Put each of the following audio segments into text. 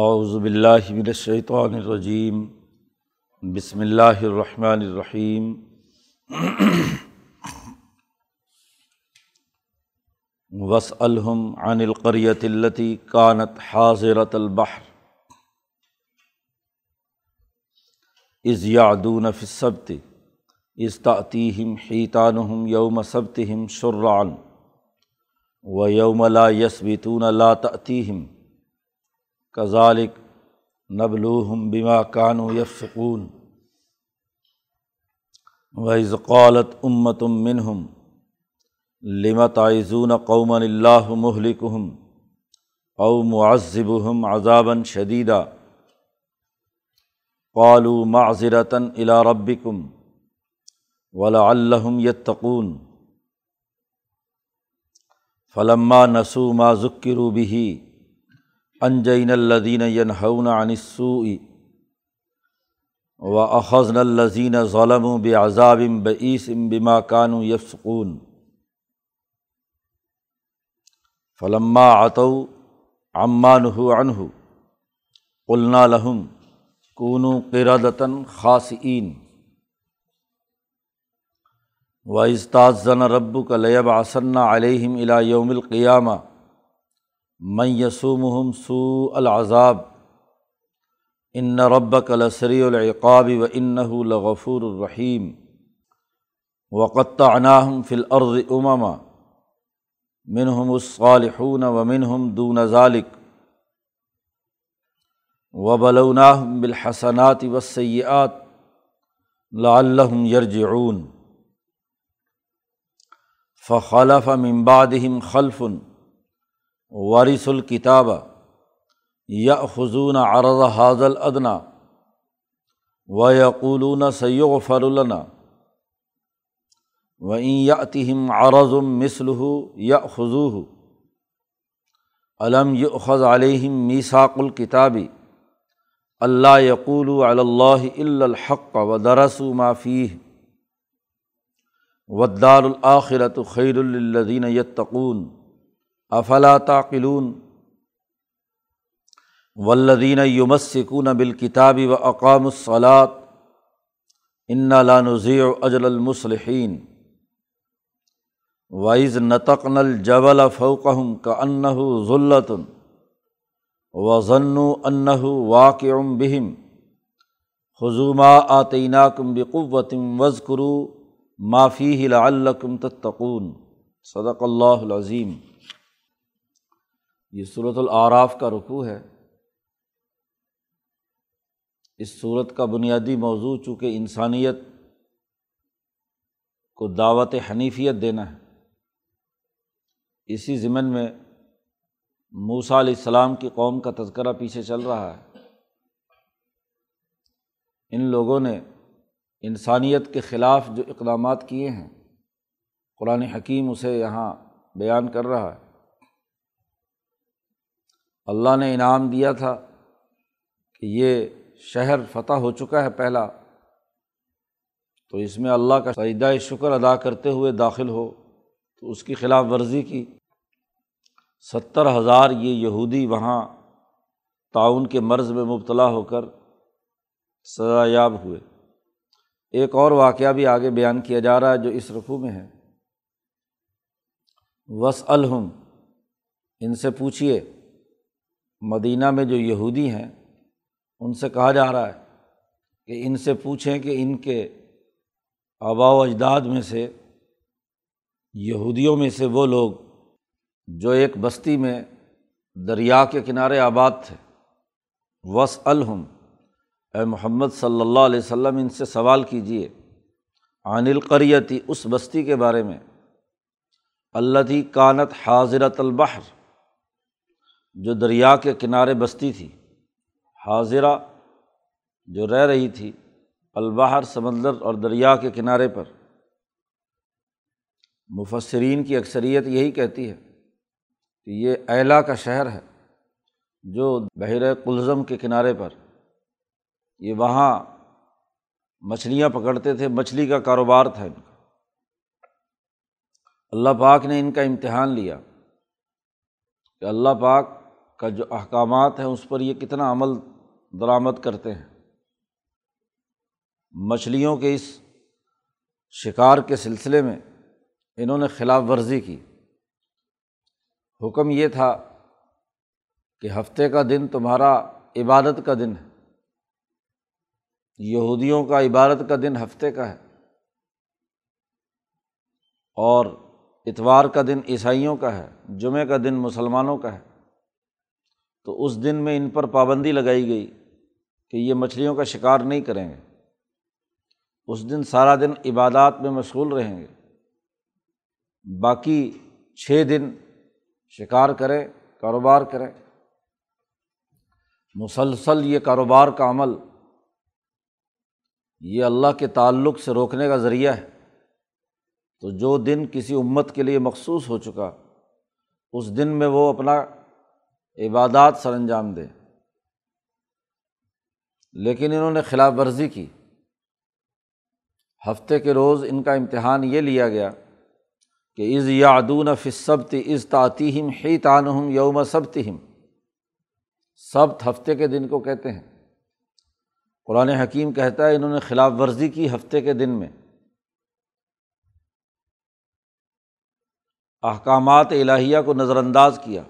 اعوذ باللہ من الشیطان الرجیم، بسم اللہ الرحمن الرحیم۔ وصلحم عن القریت التی کانت حاضرت البحر۔ از یعدون فی السبت از تعتیہم حیتانہم یوم سبتہم شرعن و یوم لا یسبتون لا تعتیہم کذالک نبلوہم بما کانو یفسقون وَإِذْ قَالَتْ أُمَّةٌ مِّنْهُمْ لِمَ تَعِظُونَ قَوْمًا اللَّهُ مُهْلِكُهُمْ أَوْ مُعَذِّبُهُمْ عَذَابًا شَدِيدًا قَالُوا مَعْذِرَةً إِلَىٰ رَبِّكُمْ وَلَعَلَّهُمْ يَتَّقُونَ فَلَمَّا نَسُوا مَا ذُكِّرُوا بِهِ أَنجَيْنَا الَّذِينَ يَنْهَوْنَ عَنِ و اخذن الزین ظلم و بعذاب بعیسم بما کانو یفسقون فلما عطو عمان عنہ قلنا لہم کونو قردتاً خاصئین و استاذن رب کا لیب آسن علیہم الا یوم القیامہ من یسومہم سوء العذاب ان رب کلسری العقاب و ان وارث الکتاب یا خزون عرض حاضل ادنا و یقولون سید فرالنا و این یاتہم عرض مثلح یا خزوح علم یخذ علیہم میساق الکتابی اللہ یقول اللہ الحق و درس معافی ودار الآخرت خیر الدین یتقون افلا تعقلون ولدین یومسکون بالکتابی و اقام الصلاط ان لانزی اجل المصلحین وائز نتقن الجبل فوقہم کا انّہ یہ صورت العراف کا رکوع ہے۔ اس صورت کا بنیادی موضوع چونکہ انسانیت کو دعوت حنیفیت دینا ہے۔ اسی ضمن میں موسا علیہ السلام کی قوم کا تذکرہ پیچھے چل رہا ہے۔ ان لوگوں نے انسانیت کے خلاف جو اقدامات کیے ہیں، قرآن حکیم اسے یہاں بیان کر رہا ہے۔ اللہ نے انعام دیا تھا کہ یہ شہر فتح ہو چکا ہے پہلا، تو اس میں اللہ کا سجدہ شکر ادا کرتے ہوئے داخل ہو، تو اس کی خلاف ورزی کی۔ ستر ہزار یہ یہودی وہاں تعاون کے مرض میں مبتلا ہو کر سزا یاب ہوئے۔ ایک اور واقعہ بھی آگے بیان کیا جا رہا ہے جو اس رقو میں ہے۔ وس الحم ان سے پوچھیے مدینہ میں جو یہودی ہیں، ان سے کہا جا رہا ہے کہ ان سے پوچھیں کہ ان کے آبا و اجداد میں سے، یہودیوں میں سے وہ لوگ جو ایک بستی میں دریا کے کنارے آباد تھے۔ وس الحم اے محمد صلی اللہ علیہ وسلم، ان سے سوال کیجیے عن القریتی، اس بستی کے بارے میں۔ اللہ کانت حاضرت البحر۔ جو دریا کے کنارے بستی تھی، حاضرہ جو رہ رہی تھی البحر، سمندر اور دریا کے کنارے پر۔ مفسرین کی اکثریت یہی کہتی ہے کہ یہ ایلا کا شہر ہے جو بحیر کلزم کے کنارے پر۔ یہ وہاں مچھلیاں پکڑتے تھے، مچھلی کا کاروبار تھا ان کا۔ اللہ پاک نے ان کا امتحان لیا کہ اللہ پاک کا جو احکامات ہیں اس پر یہ کتنا عمل درآمد کرتے ہیں۔ مچھلیوں کے اس شکار کے سلسلے میں انہوں نے خلاف ورزی کی۔ حکم یہ تھا کہ ہفتے کا دن تمہارا عبادت کا دن ہے۔ یہودیوں کا عبادت کا دن ہفتے کا ہے۔ اور اتوار کا دن عیسائیوں کا ہے۔ جمعہ کا دن مسلمانوں کا ہے۔ تو اس دن میں ان پر پابندی لگائی گئی کہ یہ مچھلیوں کا شکار نہیں کریں گے۔ اس دن سارا دن عبادات میں مشغول رہیں گے۔ باقی چھ دن شکار کریں، کاروبار کریں۔ مسلسل یہ کاروبار کا عمل یہ اللہ کے تعلق سے روکنے کا ذریعہ ہے۔ تو جو دن کسی امت کے لیے مخصوص ہو چکا، اس دن میں وہ اپنا عبادات سر انجام دیں لیکن انہوں نے خلاف ورزی کی۔ ہفتے کے روز ان کا امتحان یہ لیا گیا کہ از یادون فصبت از تعطیم ہی تانہم یوم صبتہم سبت ہفتے کے دن کو کہتے ہیں۔ قرآن حکیم کہتا ہے انہوں نے خلاف ورزی کی ہفتے کے دن میں۔ احکامات الہیہ کو نظر انداز کیا۔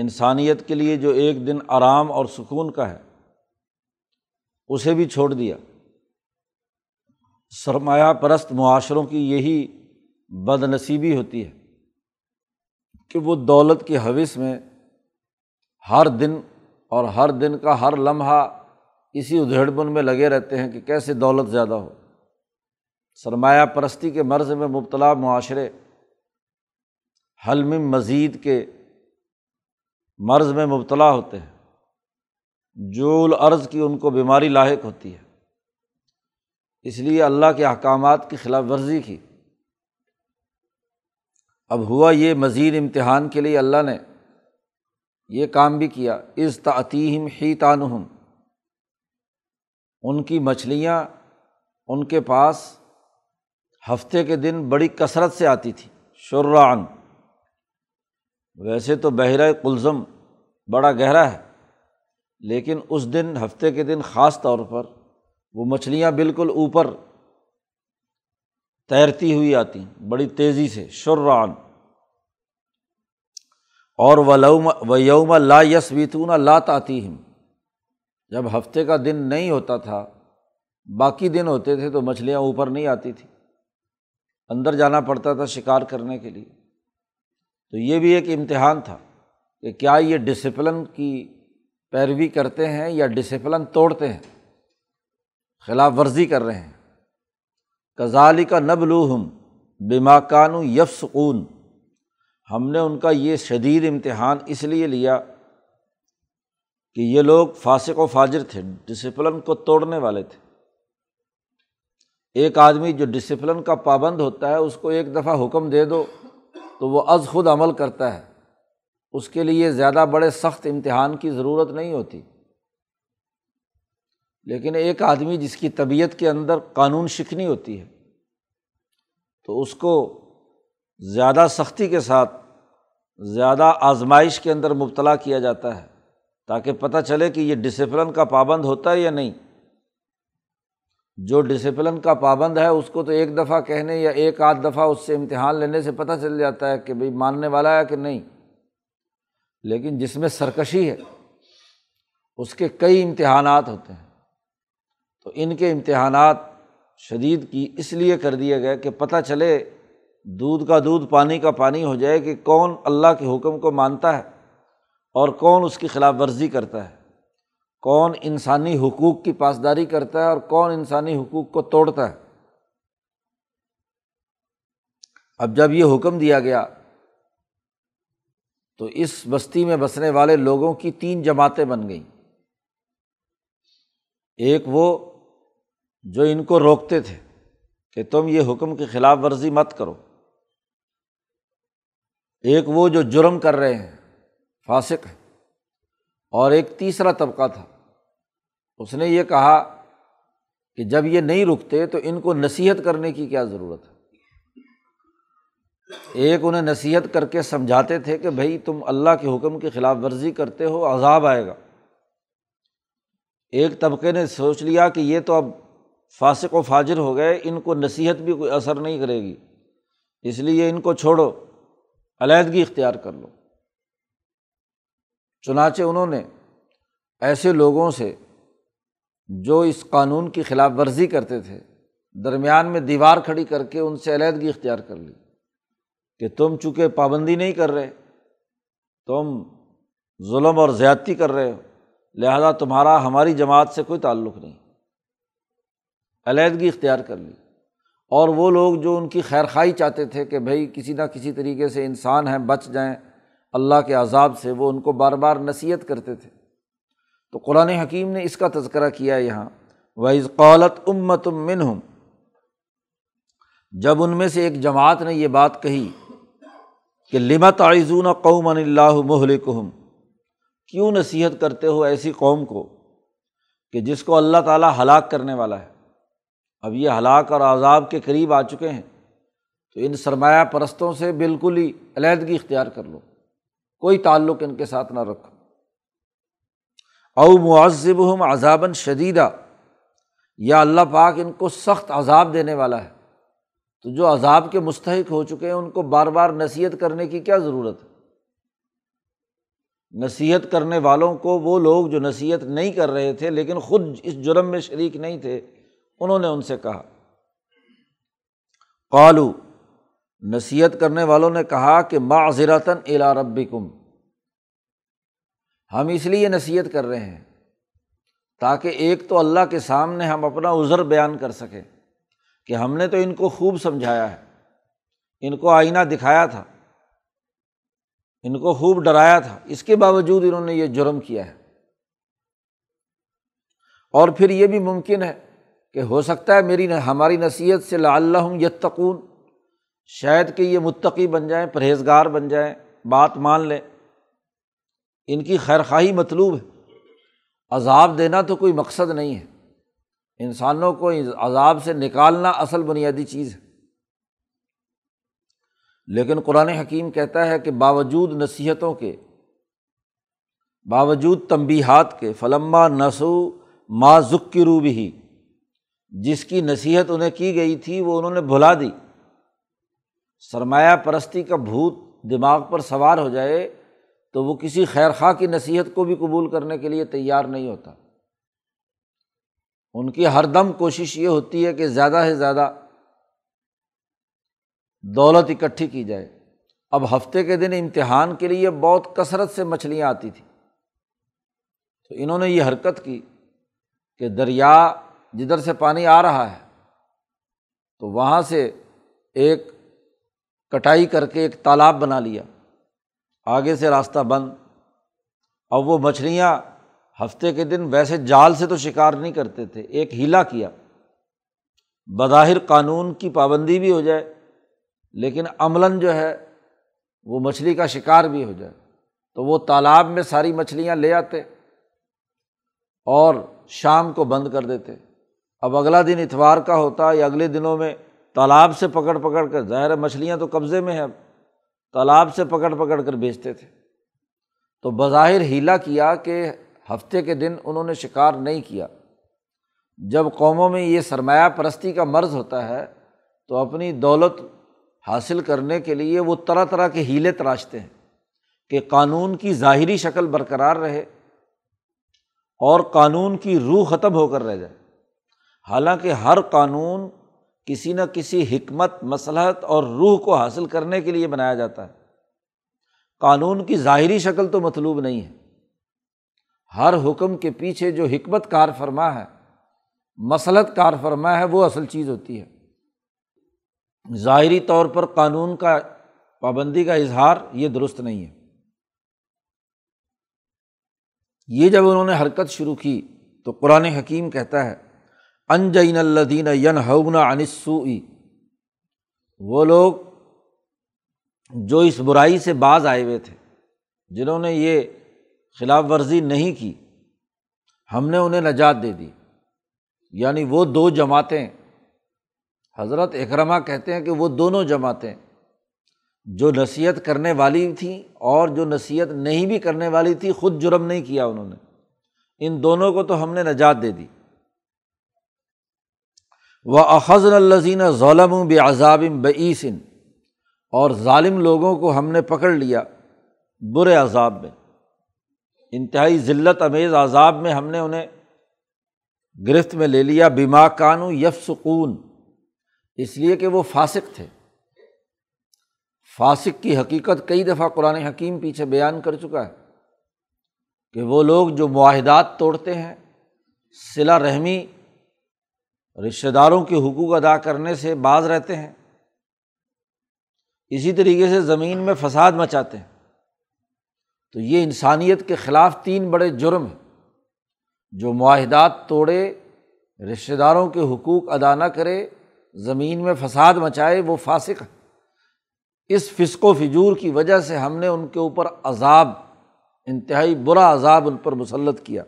انسانیت کے لیے جو ایک دن آرام اور سکون کا ہے، اسے بھی چھوڑ دیا۔ سرمایہ پرست معاشروں کی یہی بد نصیبی ہوتی ہے کہ وہ دولت کی حوث میں ہر دن اور ہر دن کا ہر لمحہ اسی ادھیڑ بن میں لگے رہتے ہیں کہ کیسے دولت زیادہ ہو۔ سرمایہ پرستی کے مرض میں مبتلا معاشرے حلم مزید کے مرض میں مبتلا ہوتے ہیں۔ جول عرض کی ان کو بیماری لاحق ہوتی ہے۔ اس لیے اللہ کے احکامات کی خلاف ورزی کی۔ اب ہوا یہ مزید امتحان کے لیے اللہ نے یہ کام بھی کیا۔ از تعطیم ہی تانہم ان کی مچھلیاں ان کے پاس ہفتے کے دن بڑی کثرت سے آتی تھی شرعن ویسے تو بحرۂ کلزم بڑا گہرا ہے، لیکن اس دن، ہفتے کے دن خاص طور پر وہ مچھلیاں بالکل اوپر تیرتی ہوئی آتی بڑی تیزی سے شرعن اور و یوم لا یس ویتون لا تعطیم جب ہفتے کا دن نہیں ہوتا تھا، باقی دن ہوتے تھے تو مچھلیاں اوپر نہیں آتی تھیں۔ اندر جانا پڑتا تھا شکار کرنے کے لیے۔ تو یہ بھی ایک امتحان تھا کہ کیا یہ ڈسپلن کی پیروی کرتے ہیں یا ڈسپلن توڑتے ہیں؟ خلاف ورزی کر رہے ہیں۔ کزالی کا نبلوہم بیماکانو یف سکون ہم نے ان کا یہ شدید امتحان اس لیے لیا کہ یہ لوگ فاسق و فاجر تھے ڈسپلن کو توڑنے والے تھے۔ ایک آدمی جو ڈسپلن کا پابند ہوتا ہے، اس کو ایک دفعہ حکم دے دو تو وہ از خود عمل کرتا ہے۔ اس کے لیے زیادہ بڑے سخت امتحان کی ضرورت نہیں ہوتی۔ لیکن ایک آدمی جس کی طبیعت کے اندر قانون شکنی ہوتی ہے، تو اس کو زیادہ سختی کے ساتھ، زیادہ آزمائش کے اندر مبتلا کیا جاتا ہے تاکہ پتہ چلے کہ یہ ڈسپلن کا پابند ہوتا ہے یا نہیں۔ جو ڈسپلن کا پابند ہے، اس کو تو ایک دفعہ کہنے یا ایک آدھ دفعہ اس سے امتحان لینے سے پتہ چل جاتا ہے کہ بھائی ماننے والا ہے کہ نہیں۔ لیکن جس میں سرکشی ہے، اس کے کئی امتحانات ہوتے ہیں۔ تو ان کے امتحانات شدید کی اس لیے کر دیے گئے کہ پتہ چلے دودھ کا دودھ، پانی کا پانی ہو جائے کہ کون اللہ کے حکم کو مانتا ہے اور کون اس کی خلاف ورزی کرتا ہے۔ کون انسانی حقوق کی پاسداری کرتا ہے اور کون انسانی حقوق کو توڑتا ہے؟ اب جب یہ حکم دیا گیا تو اس بستی میں بسنے والے لوگوں کی تین جماعتیں بن گئیں۔ ایک وہ جو ان کو روکتے تھے کہ تم یہ حکم کی خلاف ورزی مت کرو۔ ایک وہ جو جرم کر رہے ہیں، فاسق ہے اور ایک تیسرا طبقہ تھا۔ اس نے یہ کہا کہ جب یہ نہیں رکتے تو ان کو نصیحت کرنے کی کیا ضرورت ہے؟ ایک انہیں نصیحت کر کے سمجھاتے تھے کہ بھائی تم اللہ کے حکم کی خلاف ورزی کرتے ہو، عذاب آئے گا۔ ایک طبقے نے سوچ لیا کہ یہ تو اب فاسق و فاجر ہو گئے، ان کو نصیحت بھی کوئی اثر نہیں کرے گی۔ اس لیے ان کو چھوڑو، علیحدگی اختیار کر لو۔ چنانچہ انہوں نے ایسے لوگوں سے جو اس قانون کی خلاف ورزی کرتے تھے، درمیان میں دیوار کھڑی کر کے ان سے علیحدگی اختیار کر لی کہ تم چونکہ پابندی نہیں کر رہے، تم ظلم اور زیادتی کر رہے ہو، لہٰذا تمہارا، ہماری جماعت سے کوئی تعلق نہیں۔ علیحدگی اختیار کر لی۔ اور وہ لوگ جو ان کی خیر خائی چاہتے تھے کہ بھائی کسی نہ کسی طریقے سے انسان ہیں، بچ جائیں، اللہ کے عذاب سے وہ ان کو بار بار نصیحت کرتے تھے۔ تو قرآن حکیم نے اس کا تذکرہ کیا یہاں وز قولت امت من ہوں جب ان میں سے ایک جماعت نے یہ بات کہی کہ لمت آئزون قوم اللہ محلکم کیوں نصیحت کرتے ہو ایسی قوم کو کہ جس کو اللہ تعالیٰ ہلاک کرنے والا ہے؟ اب یہ ہلاک اور عذاب کے قریب آ چکے ہیں، تو ان سرمایہ پرستوں سے بالکل ہی علیحدگی اختیار کر لو۔ کوئی تعلق ان کے ساتھ نہ رکھو۔ او معذب ہم عذابً شدیدہ۔ یا اللہ پاک ان کو سخت عذاب دینے والا ہے۔ تو جو عذاب کے مستحق ہو چکے ہیں، ان کو بار بار نصیحت کرنے کی کیا ضرورت ہے؟ نصیحت کرنے والوں کو وہ لوگ جو نصیحت نہیں کر رہے تھے، لیکن خود اس جرم میں شریک نہیں تھے، انہوں نے ان سے کہا۔ قالو نصیحت کرنے والوں نے کہا کہ معذرتاً الا رب کم ہم اس لیے نصیحت کر رہے ہیں تاکہ ایک تو اللہ کے سامنے ہم اپنا عذر بیان کر سکیں کہ ہم نے تو ان کو خوب سمجھایا ہے، ان کو آئینہ دکھایا تھا، ان کو خوب ڈرایا تھا۔ اس کے باوجود انہوں نے یہ جرم کیا ہے۔ اور پھر یہ بھی ممکن ہے کہ ہو سکتا ہے میری ہماری نصیحت سے اللہ یتقون، شاید کہ یہ متقی بن جائیں، پرہیزگار بن جائیں، بات مان لیں۔ ان کی خیر خواہی مطلوب ہے۔ عذاب دینا تو کوئی مقصد نہیں ہے۔ انسانوں کو عذاب سے نکالنا اصل بنیادی چیز ہے۔ لیکن قرآن حکیم کہتا ہے کہ باوجود نصیحتوں کے، باوجود تنبیہات کے، فلما نسو ما ذکی روب ہی جس کی نصیحت انہیں کی گئی تھی وہ انہوں نے بھلا دی۔ سرمایہ پرستی کا بھوت دماغ پر سوار ہو جائے تو وہ کسی خیر خواہ کی نصیحت کو بھی قبول کرنے کے لیے تیار نہیں ہوتا۔ ان کی ہر دم کوشش یہ ہوتی ہے کہ زیادہ سے زیادہ دولت اکٹھی کی جائے۔ اب ہفتے کے دن امتحان کے لیے بہت کثرت سے مچھلیاں آتی تھیں۔ تو انہوں نے یہ حرکت کی کہ دریا جدھر سے پانی آ رہا ہے تو وہاں سے ایک کٹائی کر کے ایک تالاب بنا لیا۔ آگے سے راستہ بند۔ اب وہ مچھلیاں ہفتے کے دن ویسے جال سے تو شکار نہیں کرتے تھے، ایک ہیلا کیا۔ بظاہر قانون کی پابندی بھی ہو جائے، لیکن عملاً جو ہے وہ مچھلی کا شکار بھی ہو جائے۔ تو وہ تالاب میں ساری مچھلیاں لے آتے اور شام کو بند کر دیتے۔ اب اگلا دن اتوار کا ہوتا یا اگلے دنوں میں تالاب سے پکڑ پکڑ کر، ظاہر ہے مچھلیاں تو قبضے میں ہیں اب۔ تالاب سے پکڑ پکڑ کر بیچتے تھے۔ تو بظاہر ہیلا کیا کہ ہفتے کے دن انہوں نے شکار نہیں کیا۔ جب قوموں میں یہ سرمایہ پرستی کا مرض ہوتا ہے، تو اپنی دولت حاصل کرنے کے لیے وہ طرح طرح کے ہیلے تراشتے ہیں کہ قانون کی ظاہری شکل برقرار رہے اور قانون کی روح ختم ہو کر رہ جائے۔ حالانکہ ہر قانون کسی نہ کسی حکمت مسلحت اور روح کو حاصل کرنے کے لیے بنایا جاتا ہے۔ قانون کی ظاہری شکل تو مطلوب نہیں ہے۔ ہر حکم کے پیچھے جو حکمت کار فرما ہے مسلط کار فرما ہے، وہ اصل چیز ہوتی ہے۔ ظاہری طور پر قانون کا پابندی کا اظہار یہ درست نہیں ہے۔ یہ جب انہوں نے حرکت شروع کی تو قرآن حکیم کہتا ہے انجین الدین ین ہونا انسوئی وہ لوگ جو اس برائی سے باز آئے ہوئے تھے، جنہوں نے یہ خلاف ورزی نہیں کی، ہم نے انہیں نجات دے دی۔ یعنی وہ دو جماعتیں، حضرت اکرما کہتے ہیں کہ وہ دونوں جماعتیں جو نصیحت کرنے والی تھیں اور جو نصیحت نہیں بھی کرنے والی تھی، خود جرم نہیں کیا انہوں نے۔ ان دونوں کو تو ہم نے نجات دے دی۔ وہ اخذ الزین ظلم بے عذاب بعیسن اور ظالم لوگوں کو ہم نے پکڑ لیا برے عذاب میں۔ انتہائی ذلت امیز عذاب میں ہم نے انہیں گرفت میں لے لیا۔ بیما کانو یف سکون اس لیے کہ وہ فاسق تھے۔ فاسق کی حقیقت کئی دفعہ قرآن حکیم پیچھے بیان کر چکا ہے کہ وہ لوگ جو معاہدات توڑتے ہیں صلا رحمی رشتہ داروں کے حقوق ادا کرنے سے باز رہتے ہیں۔ اسی طریقے سے زمین میں فساد مچاتے ہیں۔ تو یہ انسانیت کے خلاف تین بڑے جرم ہیں۔ جو معاہدات توڑے، رشتہ داروں کے حقوق ادا نہ کرے، زمین میں فساد مچائے، وہ فاسق ہے اس فسق و فجور کی وجہ سے ہم نے ان کے اوپر عذاب، انتہائی برا عذاب ان پر مسلط کیا۔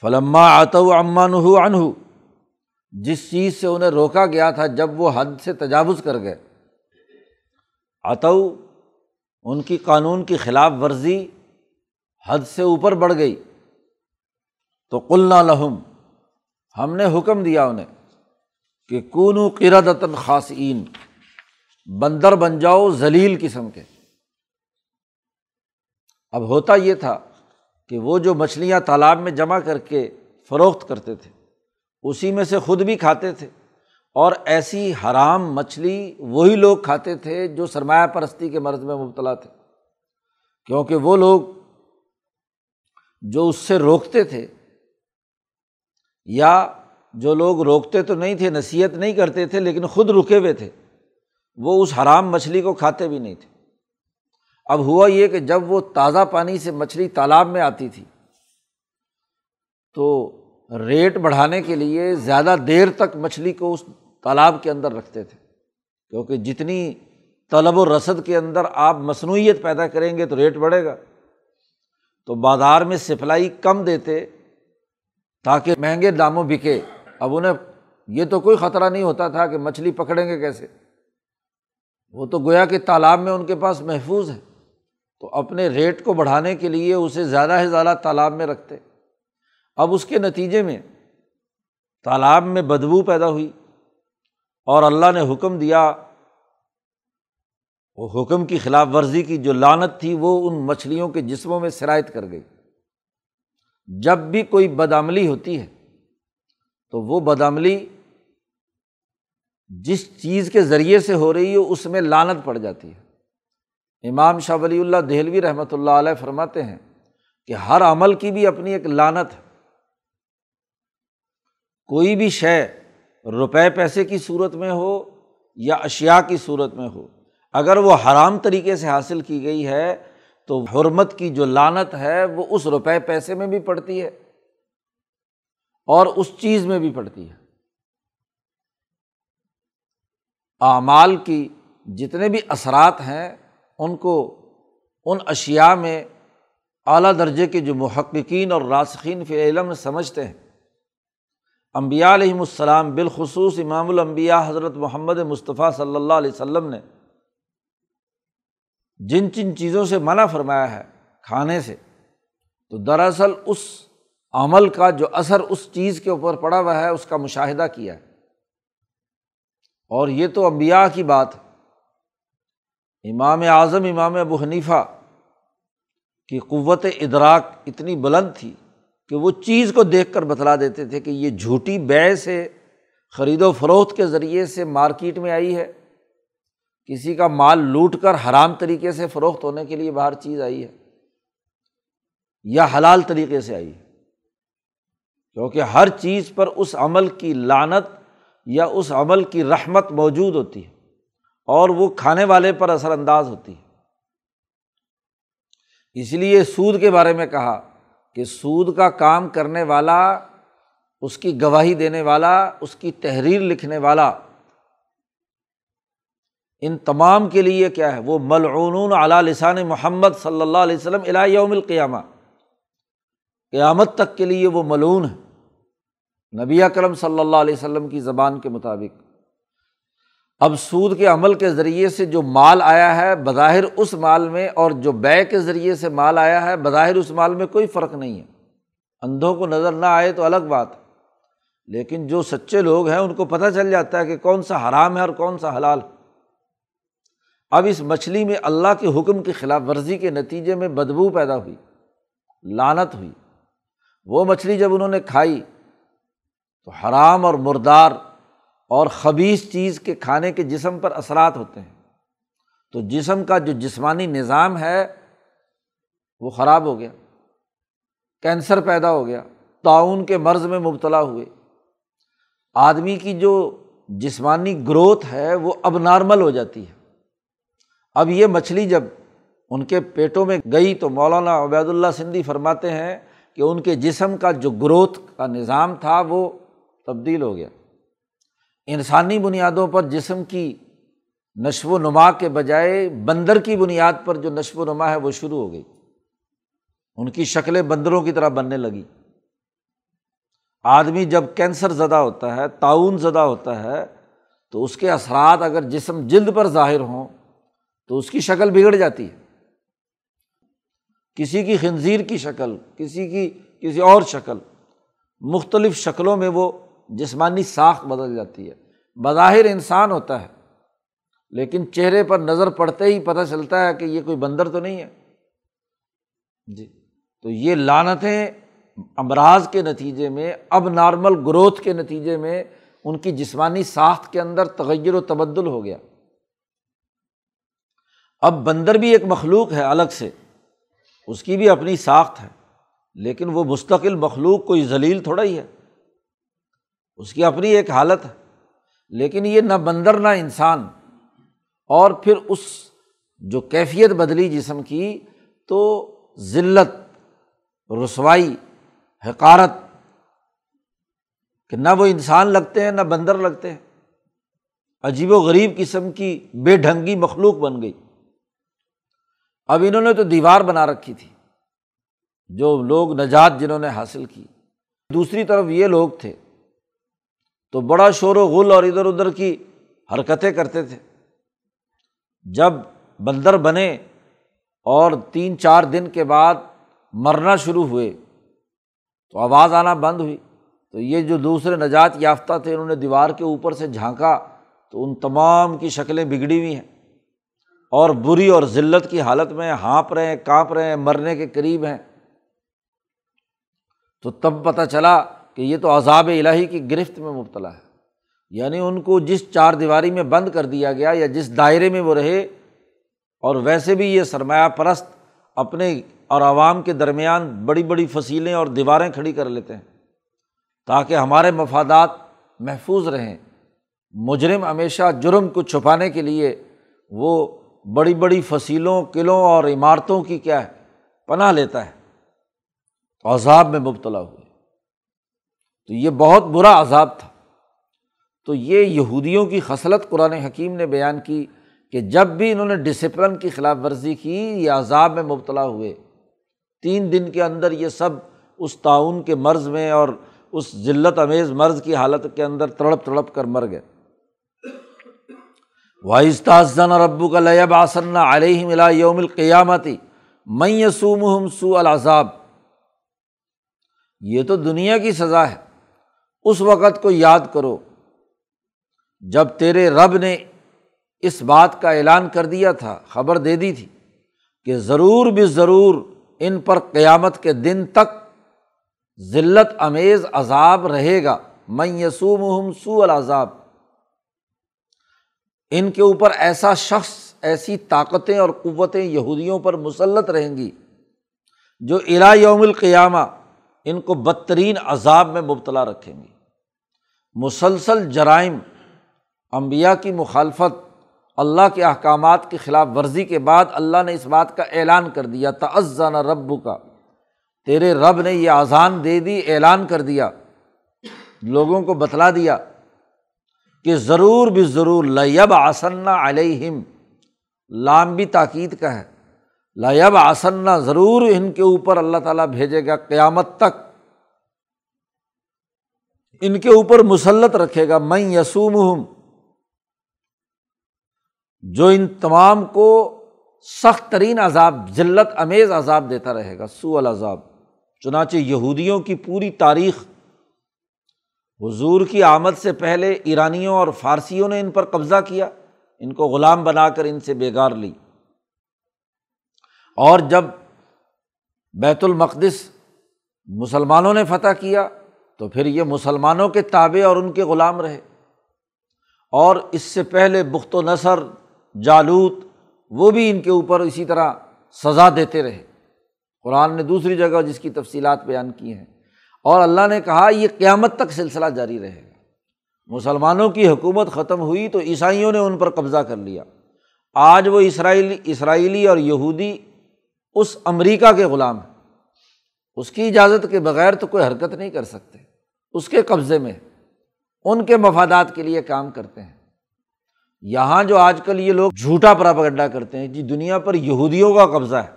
فلما آتو امان ہو انہو جس چیز سے انہیں روکا گیا تھا جب وہ حد سے تجاوز کر گئے۔ آتو ان کی قانون کی خلاف ورزی حد سے اوپر بڑھ گئی۔ تو قلنا لہم، ہم نے حکم دیا انہیں کہ کونو قردتاً خاصین بندر بن جاؤ ذلیل قسم کے۔ اب ہوتا یہ تھا کہ وہ جو مچھلیاں تالاب میں جمع کر کے فروخت کرتے تھے، اسی میں سے خود بھی کھاتے تھے۔ اور ایسی حرام مچھلی وہی لوگ کھاتے تھے جو سرمایہ پرستی کے مرض میں مبتلا تھے۔ کیونکہ وہ لوگ جو اس سے روکتے تھے یا جو لوگ روکتے تو نہیں تھے، نصیحت نہیں کرتے تھے، لیکن خود رکے ہوئے تھے، وہ اس حرام مچھلی کو کھاتے بھی نہیں تھے۔ اب ہوا یہ کہ جب وہ تازہ پانی سے مچھلی تالاب میں آتی تھی، تو ریٹ بڑھانے کے لیے زیادہ دیر تک مچھلی کو اس تالاب کے اندر رکھتے تھے۔ کیونکہ جتنی طلب و رسد کے اندر آپ مصنوعیت پیدا کریں گے تو ریٹ بڑھے گا۔ تو بازار میں سپلائی کم دیتے تاکہ مہنگے داموں بکے۔ اب انہیں یہ تو کوئی خطرہ نہیں ہوتا تھا کہ مچھلی پکڑیں گے کیسے۔ وہ تو گویا کہ تالاب میں ان کے پاس محفوظ ہے۔ تو اپنے ریٹ کو بڑھانے کے لیے اسے زیادہ سے زیادہ تالاب میں رکھتے۔ اب اس کے نتیجے میں تالاب میں بدبو پیدا ہوئی اور اللہ نے حکم دیا، وہ حکم کی خلاف ورزی کی جو لانت تھی وہ ان مچھلیوں کے جسموں میں شرائط کر گئی۔ جب بھی کوئی بدعملی ہوتی ہے تو وہ بدعملی جس چیز کے ذریعے سے ہو رہی ہے اس میں لانت پڑ جاتی ہے۔ امام شاہ ولی اللہ دہلوی رحمۃ اللہ علیہ فرماتے ہیں کہ ہر عمل کی بھی اپنی ایک لانت ہے۔ کوئی بھی شے روپے پیسے کی صورت میں ہو یا اشیا کی صورت میں ہو، اگر وہ حرام طریقے سے حاصل کی گئی ہے تو حرمت کی جو لانت ہے وہ اس روپے پیسے میں بھی پڑتی ہے اور اس چیز میں بھی پڑتی ہے۔ اعمال کی جتنے بھی اثرات ہیں ان کو ان اشیا میں اعلیٰ درجے کے جو محققین اور راسخین فی علم سمجھتے ہیں۔ امبیا علیہم السلام بالخصوص امام الانبیاء حضرت محمد مصطفیٰ صلی اللہ علیہ وسلم نے جن جن چیزوں سے منع فرمایا ہے کھانے سے، تو دراصل اس عمل کا جو اثر اس چیز کے اوپر پڑا ہوا ہے، اس کا مشاہدہ کیا ہے۔ اور یہ تو امبیا کی بات ہے۔ امام اعظم، امام ابو حنیفہ کی قوت ادراک اتنی بلند تھی کہ وہ چیز کو دیکھ کر بتلا دیتے تھے کہ یہ جھوٹی بے سے خرید و فروخت کے ذریعے سے مارکیٹ میں آئی ہے۔ کسی کا مال لوٹ کر حرام طریقے سے فروخت ہونے کے لیے باہر چیز آئی ہے یا حلال طریقے سے آئی ہے۔ کیونکہ ہر چیز پر اس عمل کی لانت یا اس عمل کی رحمت موجود ہوتی ہے۔ اور وہ کھانے والے پر اثر انداز ہوتی ہے۔ اس لیے سود کے بارے میں کہا کہ سود کا کام کرنے والا، اس کی گواہی دینے والا، اس کی تحریر لکھنے والا، ان تمام کے لیے کیا ہے؟ وہ ملعون علیٰ لسان محمد صلی اللہ علیہ وسلم یوم القیامہ۔ قیامت تک کے لیے وہ ملعون ہے نبی اکرم صلی اللہ علیہ وسلم کی زبان کے مطابق۔ اب سود کے عمل کے ذریعے سے جو مال آیا ہے، بظاہر اس مال میں اور جو بے کے ذریعے سے مال آیا ہے، بظاہر اس مال میں کوئی فرق نہیں ہے۔ اندھوں کو نظر نہ آئے تو الگ بات لیکن جو سچے لوگ ہیں، ان کو پتہ چل جاتا ہے کہ کون سا حرام ہے اور کون سا حلال۔ اب اس مچھلی میں اللہ کے حکم کی خلاف ورزی کے نتیجے میں بدبو پیدا ہوئی لانت ہوئی۔ وہ مچھلی جب انہوں نے کھائی تو حرام اور مردار اور خبیص چیز کے کھانے کے جسم پر اثرات ہوتے ہیں۔ تو جسم کا جو جسمانی نظام ہے، وہ خراب ہو گیا، کینسر پیدا ہو گیا، تعاون کے مرض میں مبتلا ہوئے۔ آدمی کی جو جسمانی گروتھ ہے، وہ اب نارمل ہو جاتی ہے۔ اب یہ مچھلی جب ان کے پیٹوں میں گئی تو مولانا عبید اللہ سندھی فرماتے ہیں کہ ان کے جسم کا جو گروتھ کا نظام تھا، وہ تبدیل ہو گیا۔ انسانی بنیادوں پر جسم کی نشو و نما کے بجائے بندر کی بنیاد پر جو نشو و نما ہے وہ شروع ہو گئی۔ ان کی شکلیں بندروں کی طرح بننے لگی۔ آدمی جب کینسر زدہ ہوتا ہے، تعاون زدہ ہوتا ہے، تو اس کے اثرات اگر جسم جلد پر ظاہر ہوں، تو اس کی شکل بگڑ جاتی ہے۔ کسی کی خنزیر کی شکل، کسی کی، کسی اور شکل، مختلف شکلوں میں وہ جسمانی ساخت بدل جاتی ہے۔ بظاہر انسان ہوتا ہے، لیکن چہرے پر نظر پڑتے ہی پتہ چلتا ہے کہ یہ کوئی بندر تو نہیں ہے۔ جی تو یہ لانتیں امراض کے نتیجے میں، اب نارمل گروتھ کے نتیجے میں ان کی جسمانی ساخت کے اندر تغیر و تبدل ہو گیا۔ اب بندر بھی ایک مخلوق ہے الگ سے، اس کی بھی اپنی ساخت ہے، لیکن وہ مستقل مخلوق، کوئی ذلیل تھوڑا ہی ہے۔ اس کی اپنی ایک حالت ہے۔ لیکن یہ نہ بندر نہ انسان۔ اور پھر اس جو کیفیت بدلی جسم کی تو ذلت، رسوائی حکارت کہ نہ وہ انسان لگتے ہیں، نہ بندر لگتے ہیں۔ عجیب و غریب قسم کی بے ڈھنگی مخلوق بن گئی۔ اب انہوں نے تو دیوار بنا رکھی تھی، جو لوگ نجات جنہوں نے حاصل کی۔ دوسری طرف یہ لوگ تھے تو بڑا شور و غل اور ادھر ادھر کی حرکتیں کرتے تھے۔ جب بندر بنے اور تین چار دن کے بعد مرنا شروع ہوئے تو آواز آنا بند ہوئی۔ تو یہ جو دوسرے نجات یافتہ تھے، انہوں نے دیوار کے اوپر سے جھانکا تو ان تمام کی شکلیں بگڑی ہوئی ہیں۔ اور بری اور ذلت کی حالت میں ہانپ رہے ہیں، کانپ رہے ہیں، مرنے کے قریب ہیں۔ تو تب پتہ چلا کہ یہ تو عذاب الہی کی گرفت میں مبتلا ہے۔ یعنی ان کو جس چار دیواری میں بند کر دیا گیا یا جس دائرے میں وہ رہے، اور ویسے بھی یہ سرمایہ پرست اپنے اور عوام کے درمیان بڑی بڑی فصیلیں اور دیواریں کھڑی کر لیتے ہیں تاکہ ہمارے مفادات محفوظ رہیں۔ مجرم ہمیشہ جرم کو چھپانے کے لیے وہ بڑی بڑی فصیلوں، قلعوں اور عمارتوں کی کیا ہے؟ پناہ لیتا ہے۔ تو عذاب میں مبتلا ہوئے تو یہ بہت برا عذاب تھا۔ تو یہ یہودیوں کی خصلت قرآن حکیم نے بیان کی کہ جب بھی انہوں نے ڈسپلن کی خلاف ورزی کی، یہ عذاب میں مبتلا ہوئے۔ تین دن کے اندر یہ سب اس تعاون کے مرض میں اور اس ذلت امیز مرض کی حالت کے اندر تڑپ تڑپ کر مر گئے۔ واحستاذن ربو کا لیب آسن علیہ ملا یوم القیامتی میں یسوم سو العذاب۔ یہ تو دنیا کی سزا ہے۔ اس وقت کو یاد کرو، جب تیرے رب نے اس بات کا اعلان کر دیا تھا، خبر دے دی تھی کہ ضرور بھی ضرور ان پر قیامت کے دن تک ذلت، امیز، عذاب رہے گا۔ میں یسوم سو العذاب۔ ان کے اوپر ایسا شخص، ایسی طاقتیں اور قوتیں یہودیوں پر مسلط رہیں گی، جو الا یوم القیامہ ان کو بدترین عذاب میں مبتلا رکھیں گی۔ مسلسل جرائم امبیا کی مخالفت، اللہ کے احکامات کی خلاف ورزی کے بعد اللہ نے اس بات کا اعلان کر دیا تعزان رب کا تیرے رب نے یہ اذان دے دی، اعلان کر دیا، لوگوں کو بتلا دیا کہ ضرور بھی ضرور لیب آسنا علیہم لام بھی تاکید کا ہے۔ لیب آسنا ضرور ان کے اوپر اللہ تعالیٰ بھیجے گا قیامت تک۔ ان کے اوپر مسلط رکھے گا۔ میں یسوم ہوں جو ان تمام کو سخت ترین عذاب ذلت امیز عذاب دیتا رہے گا سو العذاب۔ چنانچہ یہودیوں کی پوری تاریخ حضور کی آمد سے پہلے ایرانیوں اور فارسیوں نے ان پر قبضہ کیا۔ ان کو غلام بنا کر ان سے بےگار لی۔ اور جب بیت المقدس مسلمانوں نے فتح کیا تو پھر یہ مسلمانوں کے تابع اور ان کے غلام رہے۔ اور اس سے پہلے بخت و نثر جالوت، وہ بھی ان کے اوپر اسی طرح سزا دیتے رہے۔ قرآن نے دوسری جگہ جس کی تفصیلات بیان کی ہیں۔ اور اللہ نے کہا، یہ قیامت تک سلسلہ جاری رہے گا۔ مسلمانوں کی حکومت ختم ہوئی تو عیسائیوں نے ان پر قبضہ کر لیا۔ آج وہ اسرائیلی اسرائیلی اور یہودی اس امریکہ کے غلام ہیں۔ اس کی اجازت کے بغیر تو کوئی حرکت نہیں کر سکتے۔ اس کے قبضے میں ان کے مفادات کے لیے کام کرتے ہیں۔ یہاں جو آج کل یہ لوگ جھوٹا پراپگنڈا کرتے ہیں جی دنیا پر یہودیوں کا قبضہ ہے۔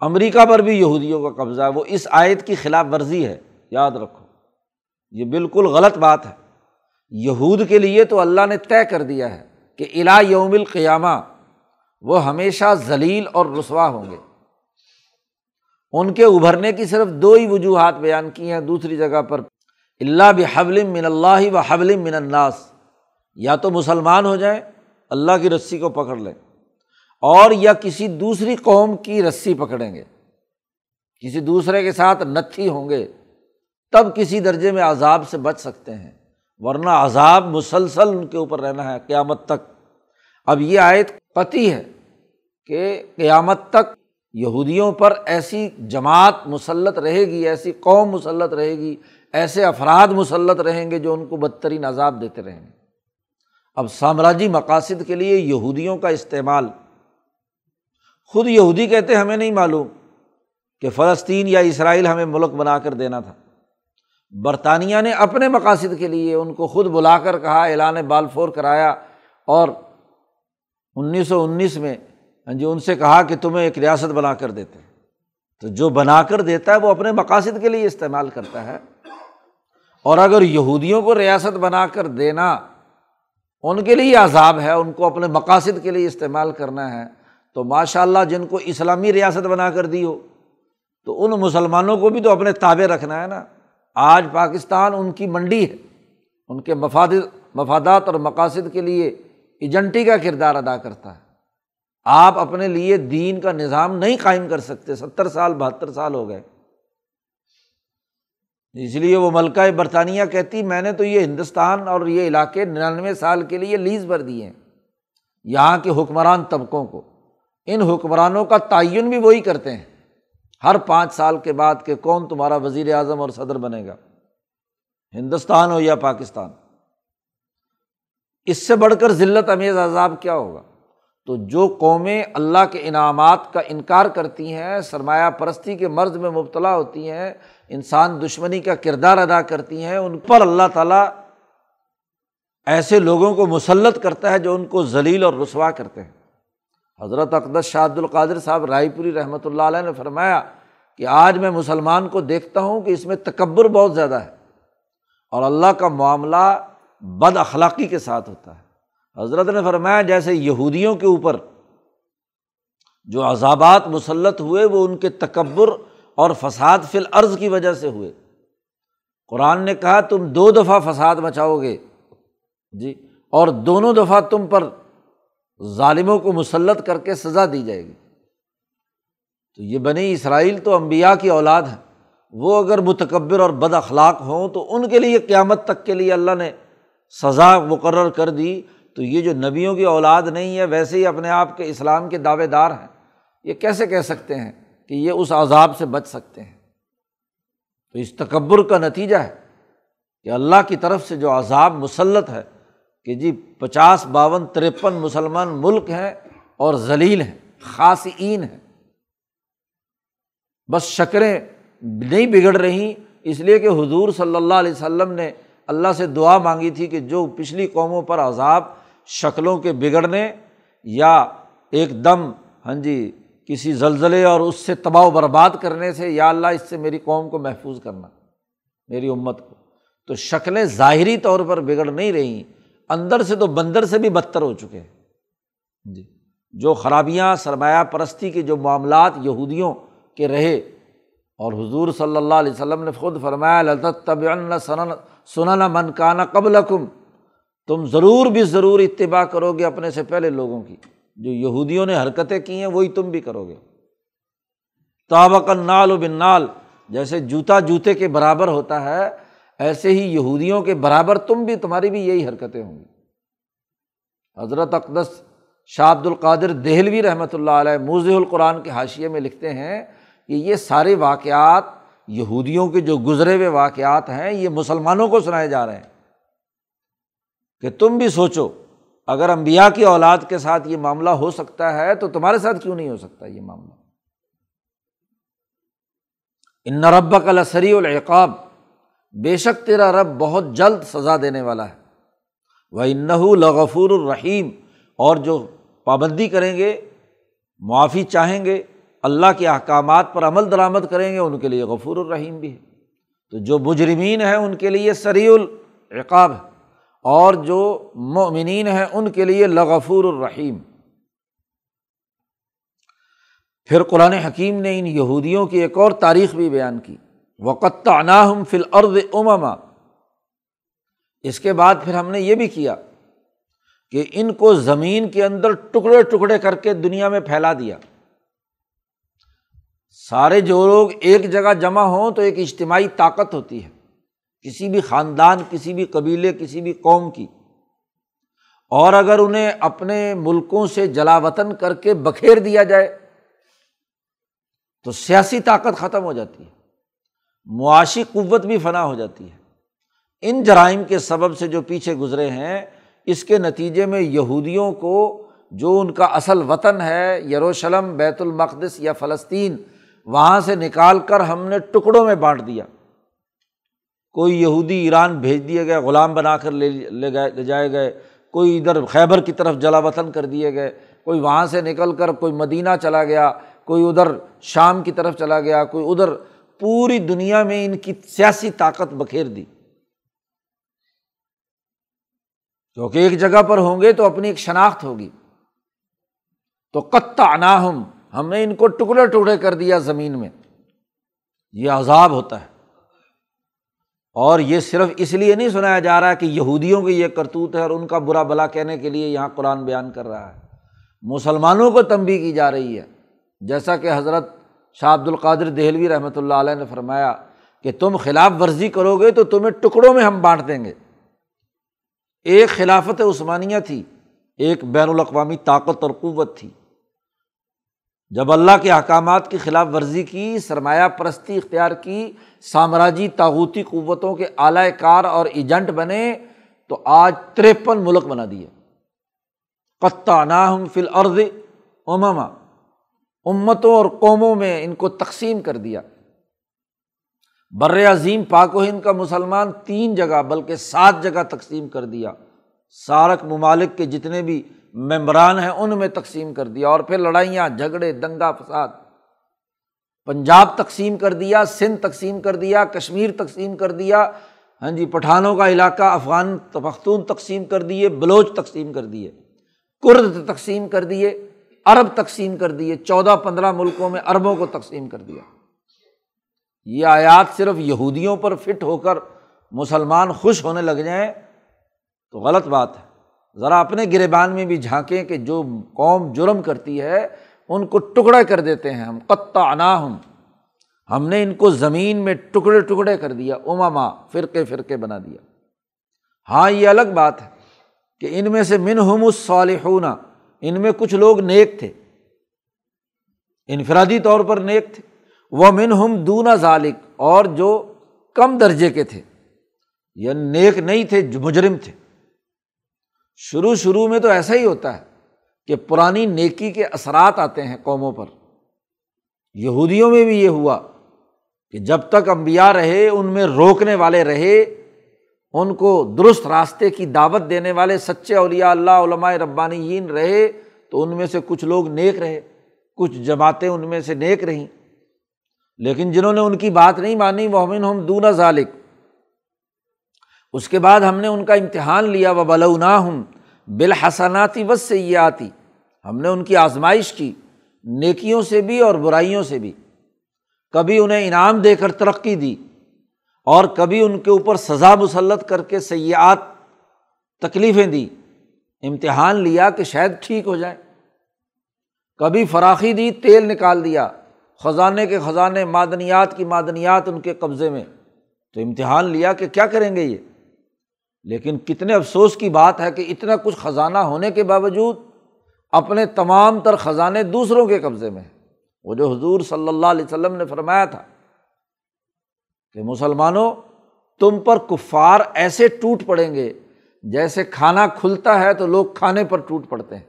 امریکہ پر بھی یہودیوں کا قبضہ ہے۔ وہ اس آیت کی خلاف ورزی ہے۔ یاد رکھو، یہ بالکل غلط بات ہے۔ یہود کے لیے تو اللہ نے طے کر دیا ہے کہ الا یوم القیامہ وہ ہمیشہ ذلیل اور رسوا ہوں گے۔ ان کے ابھرنے کی صرف دو ہی وجوہات بیان کی ہیں۔ دوسری جگہ پر اللہ بحبل من اللہ و حبل من الناس۔ یا تو مسلمان ہو جائیں، اللہ کی رسی کو پکڑ لیں۔ اور یا کسی دوسری قوم کی رسی پکڑیں گے۔ کسی دوسرے کے ساتھ نتھی ہوں گے۔ تب کسی درجے میں عذاب سے بچ سکتے ہیں۔ ورنہ عذاب مسلسل ان کے اوپر رہنا ہے۔ قیامت تک۔ اب یہ آیت پتی ہے کہ قیامت تک یہودیوں پر ایسی جماعت مسلط رہے گی، ایسی قوم مسلط رہے گی، ایسے افراد مسلط رہیں گے جو ان کو بدترین عذاب دیتے رہیں گے۔ اب سامراجی مقاصد کے لیے یہودیوں کا استعمال۔ خود یہودی کہتے ہمیں نہیں معلوم کہ فلسطین یا اسرائیل ہمیں ملک بنا کر دینا تھا۔ برطانیہ نے اپنے مقاصد کے لیے ان کو خود بلا کر کہا، اعلان بالفور کرایا اور انیس سو انیس میں ہاں جی ان سے کہا کہ تمہیں ایک ریاست بنا کر دیتے تو جو بنا کر دیتا ہے، وہ اپنے مقاصد کے لیے استعمال کرتا ہے۔ اور اگر یہودیوں کو ریاست بنا کر دینا، ان کے لیے عذاب ہے، ان کو اپنے مقاصد کے لیے استعمال کرنا ہے، تو ماشاء اللہ جن کو اسلامی ریاست بنا کر دی ہو، تو ان مسلمانوں کو بھی تو اپنے تابے رکھنا ہے نا۔ آج پاکستان ان کی منڈی ہے، ان کے مفاد مفادات اور مقاصد کے لیے ایجنٹی کا کردار ادا کرتا ہے۔ آپ اپنے لیے دین کا نظام نہیں قائم کر سکتے، ستر سال، بہتر سال ہو گئے۔ اس لیے وہ ملکہ برطانیہ کہتی، میں نے تو یہ ہندوستان اور یہ علاقے ننانوے سال کے لیے لیز بھر دیے ہیں۔ یہاں کے حکمران طبقوں کو۔ ان حکمرانوں کا تعین بھی وہی کرتے ہیں۔ ہر پانچ سال کے بعد کہ کون تمہارا وزیر اعظم اور صدر بنے گا۔ ہندوستان ہو یا پاکستان۔ اس سے بڑھ کر ذلت امیز عذاب کیا ہوگا؟ تو جو قومیں اللہ کے انعامات کا انکار کرتی ہیں، سرمایہ پرستی کے مرض میں مبتلا ہوتی ہیں، انسان دشمنی کا کردار ادا کرتی ہیں، ان پر اللہ تعالیٰ ایسے لوگوں کو مسلط کرتا ہے جو ان کو ذلیل اور رسوا کرتے ہیں۔ حضرت اقدس شاد القادر صاحب رائے پوری رحمۃ اللہ علیہ نے فرمایا کہ آج میں مسلمان کو دیکھتا ہوں کہ اس میں تکبر بہت زیادہ ہے اور اللہ کا معاملہ بد اخلاقی کے ساتھ ہوتا ہے۔ حضرت نے فرمایا جیسے یہودیوں کے اوپر جو عذابات مسلط ہوئے، وہ ان کے تکبر اور فساد فی العرض کی وجہ سے ہوئے۔ قرآن نے کہا، تم دو دفعہ فساد مچاؤ گے۔ جی اور دونوں دفعہ تم پر ظالموں کو مسلط کر کے سزا دی جائے گی۔ تو یہ بنی اسرائیل تو امبیا کی اولاد ہے وہ اگر متکبر اور بد اخلاق ہوں تو ان کے لیے قیامت تک کے لیے اللہ نے سزا مقرر کر دی تو یہ جو نبیوں کی اولاد نہیں ہے، ویسے ہی اپنے آپ کے اسلام کے دعوے دار ہیں۔ یہ کیسے کہہ سکتے ہیں کہ یہ اس عذاب سے بچ سکتے ہیں؟ تو اس تکبر کا نتیجہ ہے کہ اللہ کی طرف سے جو عذاب مسلط ہے کہ جی پچاس باون ترپن مسلمان ملک ہیں اور ذلیل ہیں خاصین ہیں۔ بس شکریں نہیں بگڑ رہی، اس لیے کہ حضور صلی اللہ علیہ وسلم نے اللہ سے دعا مانگی تھی کہ جو پچھلی قوموں پر عذاب شکلوں کے بگڑنے یا ایک دم ہاں جی کسی زلزلے اور اس سے تباہ و برباد کرنے سے، یا اللہ، اس سے میری قوم کو محفوظ کرنا، میری امت کو۔ تو شکلیں ظاہری طور پر بگڑ نہیں رہی، اندر سے تو بندر سے بھی بدتر ہو چکے ہاں جی جو خرابیاں، سرمایہ پرستی کے جو معاملات یہودیوں کے رہے، اور حضور صلی اللہ علیہ وسلم نے خود فرمایا طب سنن من کانا قبل کم تم ضرور بھی ضرور اتباع کرو گے اپنے سے پہلے لوگوں کی۔ جو یہودیوں نے حرکتیں کی ہیں، وہی تم بھی کرو گے۔ تابق نال و بن نال جیسے جوتا جوتے کے برابر ہوتا ہے، ایسے ہی یہودیوں کے برابر تم بھی، تمہاری بھی یہی حرکتیں ہوں گی۔ حضرت اقدس شاہ عبد القادر دہلوی رحمۃ اللہ علیہ موز القرآن کے حاشیے میں لکھتے ہیں کہ یہ سارے واقعات یہودیوں کے جو گزرے ہوئے واقعات ہیں، یہ مسلمانوں کو سنائے جا رہے ہیں کہ تم بھی سوچو، اگر امبیا کی اولاد کے ساتھ یہ معاملہ ہو سکتا ہے تو تمہارے ساتھ کیوں نہیں ہو سکتا یہ معاملہ؟ ان رب کا لسری العقاب، بے شک تیرا رب بہت جلد سزا دینے والا ہے۔ وہ انحو اللہ کے احکامات پر عمل درآمد کریں گے، ان کے لیے غفور الرحیم بھی ہے۔ تو جو مجرمین ہیں، ان کے لیے سری العقاب ہے۔ اور جو مومنین ہیں، ان کے لیے لغفور الرحیم۔ پھر قرآن حکیم نے ان یہودیوں کی ایک اور تاریخ بھی بیان کی۔ وقت عناہم فل ارد امما اس کے بعد پھر ہم نے یہ بھی کیا کہ ان کو زمین کے اندر ٹکڑے ٹکڑے کر کے دنیا میں پھیلا دیا۔ سارے جو لوگ ایک جگہ جمع ہوں تو ایک اجتماعی طاقت ہوتی ہے، کسی بھی خاندان، کسی بھی قبیلے، کسی بھی قوم کی۔ اور اگر انہیں اپنے ملکوں سے جلا وطن کر کے بکھیر دیا جائے، تو سیاسی طاقت ختم ہو جاتی ہے، معاشی قوت بھی فنا ہو جاتی ہے۔ ان جرائم کے سبب سے جو پیچھے گزرے ہیں، اس کے نتیجے میں یہودیوں کو جو ان کا اصل وطن ہے، یروشلم، بیت المقدس یا فلسطین وہاں سے نکال کر ہم نے ٹکڑوں میں بانٹ دیا۔ کوئی یہودی ایران بھیج دیے گئے، غلام بنا کر لے لے گئے، لے جائے گئے۔ کوئی ادھر خیبر کی طرف جلا وطن کر دیے گئے۔ کوئی وہاں سے نکل کر کوئی مدینہ چلا گیا۔ کوئی ادھر شام کی طرف چلا گیا۔ کوئی ادھر پوری دنیا میں ان کی سیاسی طاقت بکھیر دی۔ کیونکہ ایک جگہ پر ہوں گے تو اپنی ایک شناخت ہوگی۔ تو قطع ناہم ہم نے ان کو ٹکڑے ٹکڑے کر دیا زمین میں۔ یہ عذاب ہوتا ہے۔ اور یہ صرف اس لیے نہیں سنایا جا رہا کہ یہودیوں کی یہ کرتوت ہے اور ان کا برا بلا کہنے کے لیے یہاں قرآن بیان کر رہا ہے۔ مسلمانوں کو تنبی کی جا رہی ہے۔ جیسا کہ حضرت شاہ عبد القادر دہلوی رحمۃ اللہ علیہ نے فرمایا کہ تم خلاف ورزی کرو گے تو تمہیں ٹکڑوں میں ہم بانٹ دیں گے۔ ایک خلافت عثمانیہ تھی، ایک بین الاقوامی طاقت اور قوت تھی۔ جب اللہ کے احکامات کی خلاف ورزی کی، سرمایہ پرستی اختیار کی، سامراجی تاغوتی قوتوں کے اعلی کار اور ایجنٹ بنے، تو آج تریپن ملک بنا دیے۔ قطع ناہم فل عرض امما۔ امتوں اور قوموں میں ان کو تقسیم کر دیا۔ بر عظیم پاک و ہند کا مسلمان تین جگہ بلکہ سات جگہ تقسیم کر دیا۔ سارک ممالک کے جتنے بھی ممبران ہیں، ان میں تقسیم کر دیا اور پھر لڑائیاں، جھگڑے، دنگا فساد۔ پنجاب تقسیم کر دیا، سندھ تقسیم کر دیا، کشمیر تقسیم کر دیا ہاں جی پٹھانوں کا علاقہ، افغان پختون تقسیم کر دیے، بلوچ تقسیم کر دیے، کرد تقسیم کر دیے، عرب تقسیم کر دیے، چودہ پندرہ ملکوں میں عربوں کو تقسیم کر دیا۔ یہ آیات صرف یہودیوں پر فٹ ہو کر مسلمان خوش ہونے لگ جائیں تو غلط بات ہے۔ ذرا اپنے گربان میں بھی جھانکیں کہ جو قوم جرم کرتی ہے، ان کو ٹکڑا کر دیتے ہیں ہم قطع انا ہم ہم نے ان کو زمین میں ٹکڑے ٹکڑے کر دیا اماما فرقے فرقے بنا دیا۔ ہاں یہ الگ بات ہے کہ ان میں سے من ہم الصالحون، ان میں کچھ لوگ نیک تھے۔ انفرادی طور پر نیک تھے۔ وہ من ہم دونا ذالق اور جو کم درجے کے تھے۔ یا نیک نہیں تھے جو مجرم تھے۔ شروع شروع میں تو ایسا ہی ہوتا ہے کہ پرانی نیکی کے اثرات آتے ہیں قوموں پر۔ یہودیوں میں بھی یہ ہوا کہ جب تک امبیا رہے، ان میں روکنے والے رہے، ان کو درست راستے کی دعوت دینے والے سچے اولیاء اللہ، علماء ربانی رہے تو ان میں سے کچھ لوگ نیک رہے، کچھ جماعتیں ان میں سے نیک رہیں۔ لیکن جنہوں نے ان کی بات نہیں مانی وہ ہم دونا ذالق اس کے بعد ہم نے ان کا امتحان لیا وہ بلونا ہوں بالحسناتی بس سے یہ آتی ہم نے ان کی آزمائش کی، نیکیوں سے بھی اور برائیوں سے بھی۔ کبھی انہیں انعام دے کر ترقی دی اور کبھی ان کے اوپر سزا مسلط کر کے سیاحت تکلیفیں دی امتحان لیا کہ شاید ٹھیک ہو جائے۔ کبھی فراخی دی، تیل نکال دیا۔ خزانے کے خزانے، معدنیات کی معدنیات ان کے قبضے میں۔ تو امتحان لیا کہ کیا کریں گے یہ؟ لیکن کتنے افسوس کی بات ہے کہ اتنا کچھ خزانہ ہونے کے باوجود اپنے تمام تر خزانے دوسروں کے قبضے میں وہ جو حضور صلی اللہ علیہ وسلم نے فرمایا تھا کہ مسلمانوں، تم پر کفار ایسے ٹوٹ پڑیں گے جیسے کھانا کھلتا ہے تو لوگ کھانے پر ٹوٹ پڑتے ہیں۔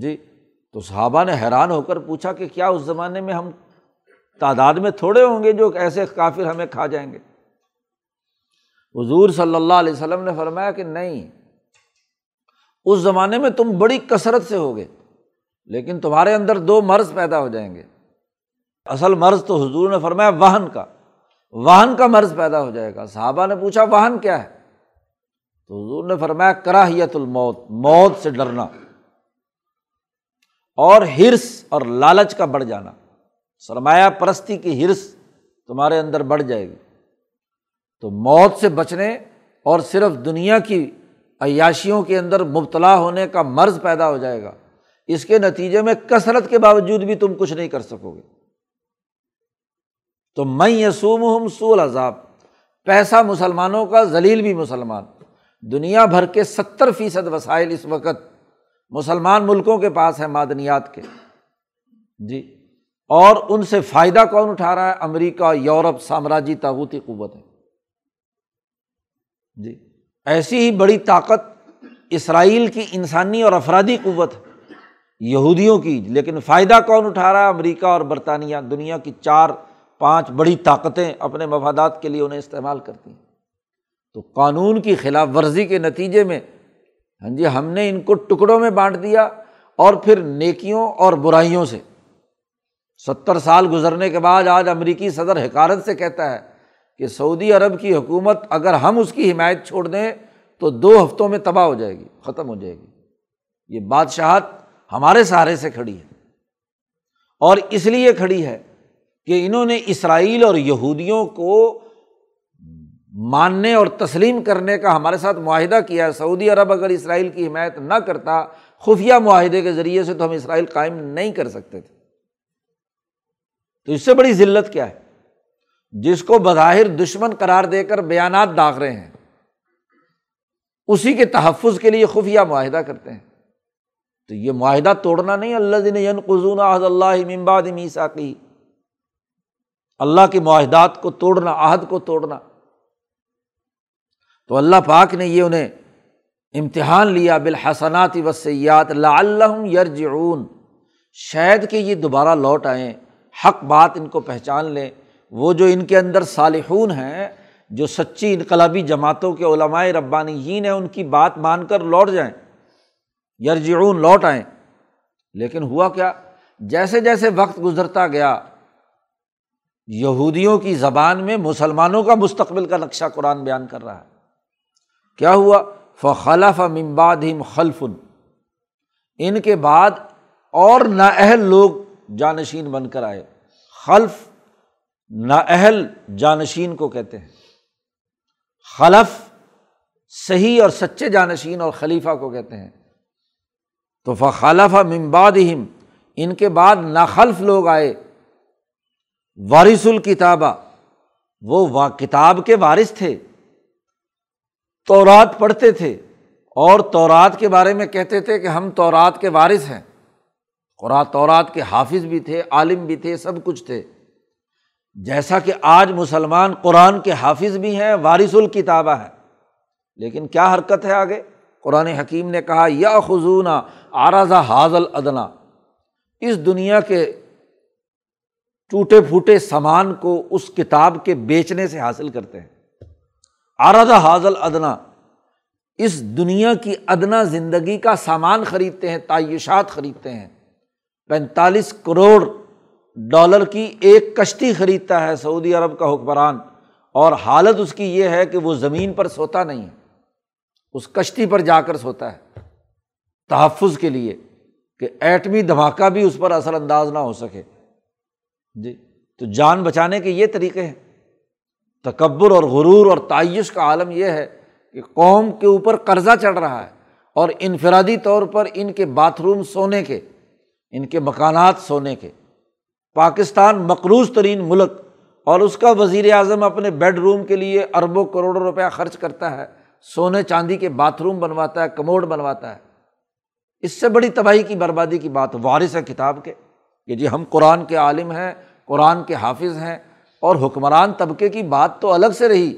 جی تو صحابہ نے حیران ہو کر پوچھا کہ کیا اس زمانے میں ہم تعداد میں تھوڑے ہوں گے جو ایسے کافر ہمیں کھا جائیں گے؟ حضور صلی اللہ علیہ وسلم نے فرمایا کہ نہیں، اس زمانے میں تم بڑی کثرت سے ہوگے، لیکن تمہارے اندر دو مرض پیدا ہو جائیں گے۔ اصل مرض تو حضور نے فرمایا واہن کا واہن کا مرض پیدا ہو جائے گا۔ صحابہ نے پوچھا واہن کیا ہے؟ تو حضور نے فرمایا کراہیت الموت، موت سے ڈرنا۔ اور ہرس اور لالچ کا بڑھ جانا۔ سرمایہ پرستی کی ہرس تمہارے اندر بڑھ جائے گی۔ تو موت سے بچنے اور صرف دنیا کی عیاشیوں کے اندر مبتلا ہونے کا مرض پیدا ہو جائے گا۔ اس کے نتیجے میں کثرت کے باوجود بھی تم کچھ نہیں کر سکو گے۔ تو میں یسوم ہوں سول عذاب پیسہ مسلمانوں کا ذلیل بھی مسلمان۔ دنیا بھر کے ستر فیصد وسائل اس وقت مسلمان ملکوں کے پاس ہیں معدنیات کے۔ جی اور ان سے فائدہ کون اٹھا رہا ہے؟ امریکہ، یورپ، سامراجی، تاغوتی قوت ہے۔ جی۔ ایسی ہی بڑی طاقت اسرائیل کی انسانی اور افرادی قوت ہے یہودیوں کی، لیکن فائدہ کون اٹھا رہا؟ ہے امریکہ اور برطانیہ۔ دنیا کی چار، پانچ بڑی طاقتیں اپنے مفادات کے لیے انہیں استعمال کرتی ہیں۔ تو قانون کی خلاف ورزی کے نتیجے میں ہاں جی ہم نے ان کو ٹکڑوں میں بانٹ دیا اور پھر نیکیوں اور برائیوں سے۔ ستر سال گزرنے کے بعد آج امریکی صدر حکارت سے کہتا ہے کہ سعودی عرب کی حکومت اگر ہم اس کی حمایت چھوڑ دیں تو دو ہفتوں میں تباہ ہو جائے گی، ختم ہو جائے گی۔ یہ بادشاہت ہمارے سہارے سے کھڑی ہے۔ اور اس لیے کھڑی ہے کہ انہوں نے اسرائیل اور یہودیوں کو ماننے اور تسلیم کرنے کا ہمارے ساتھ معاہدہ کیا ہے۔ سعودی عرب اگر اسرائیل کی حمایت نہ کرتا، خفیہ معاہدے کے ذریعے سے تو ہم اسرائیل قائم نہیں کر سکتے تھے۔ تو اس سے بڑی ذلت کیا ہے؟ جس کو بظاہر دشمن قرار دے کر بیانات داغ رہے ہیں، اسی کے تحفظ کے لیے خفیہ معاہدہ کرتے ہیں۔ تو یہ معاہدہ توڑنا نہیں اللہ دن ین قزون عہد اللہ ممباد میسا کی اللہ کے معاہدات کو توڑنا، عہد کو توڑنا۔ تو اللہ پاک نے یہ انہیں امتحان لیا، بالحسنات وسیات اللہ یرجعون۔ شاید کہ یہ دوبارہ لوٹ آئیں، حق بات ان کو پہچان لیں۔ وہ جو ان کے اندر صالحون ہیں، جو سچی انقلابی جماعتوں کے علمائے ربانیین ہیں، ان کی بات مان کر لوٹ جائیں۔ یرجعون، لوٹ آئیں۔ لیکن ہوا کیا؟ جیسے جیسے وقت گزرتا گیا، یہودیوں کی زبان میں مسلمانوں کا مستقبل کا نقشہ قرآن بیان کر رہا ہے۔ کیا ہوا؟ فخلف ممباد ہم خلفن ان کے بعد اور نااہل لوگ جانشین بن کر آئے۔ خلف نااہل جانشین کو کہتے ہیں۔ خلف صحیح اور سچے جانشین اور خلیفہ کو کہتے ہیں۔ تو فخلف ممباد ہم ان کے بعد ناخلف لوگ آئے۔ وارث الکتابہ، وہ وا، کتاب کے وارث تھے۔ تورات پڑھتے تھے اور تورات کے بارے میں کہتے تھے کہ ہم تورات کے وارث ہیں۔ قرآن تورات کے حافظ بھی تھے، عالم بھی تھے، سب کچھ تھے۔ جیسا کہ آج مسلمان قرآن کے حافظ بھی ہیں، وارث الکتابہ ہے لیکن کیا حرکت ہے آگے؟ قرآن حکیم نے کہا یا خزون آراضہ حاضل ادنا اس دنیا کے ٹوٹے پھوٹے سامان کو اس کتاب کے بیچنے سے حاصل کرتے ہیں۔ آرادہ حاضل ادنا اس دنیا کی ادنا زندگی کا سامان خریدتے ہیں، تعیشات خریدتے ہیں۔ پینتالیس کروڑ ڈالر کی ایک کشتی خریدتا ہے سعودی عرب کا حکمران، اور حالت اس کی یہ ہے کہ وہ زمین پر سوتا نہیں ہے اس کشتی پر جا کر سوتا ہے۔ تحفظ کے لیے کہ ایٹمی دھماکہ بھی اس پر اثر انداز نہ ہو سکے۔ جی تو جان بچانے کے یہ طریقے ہیں۔ تکبر اور غرور اور تعیش کا عالم یہ ہے کہ قوم کے اوپر قرضہ چڑھ رہا ہے، اور انفرادی طور پر ان کے باتھ روم سونے کے، ان کے مکانات سونے کے۔ پاکستان مقروض ترین ملک اور اس کا وزیر اعظم اپنے بیڈ روم کے لیے اربوں کروڑوں روپیہ خرچ کرتا ہے، سونے چاندی کے باتھ روم بنواتا ہے، کموڈ بنواتا ہے۔ اس سے بڑی تباہی کی بربادی کی بات وارث ہے کتاب کے۔ کہ جی ہم قرآن کے عالم ہیں، قرآن کے حافظ ہیں اور حکمران طبقے کی بات تو الگ سے رہی۔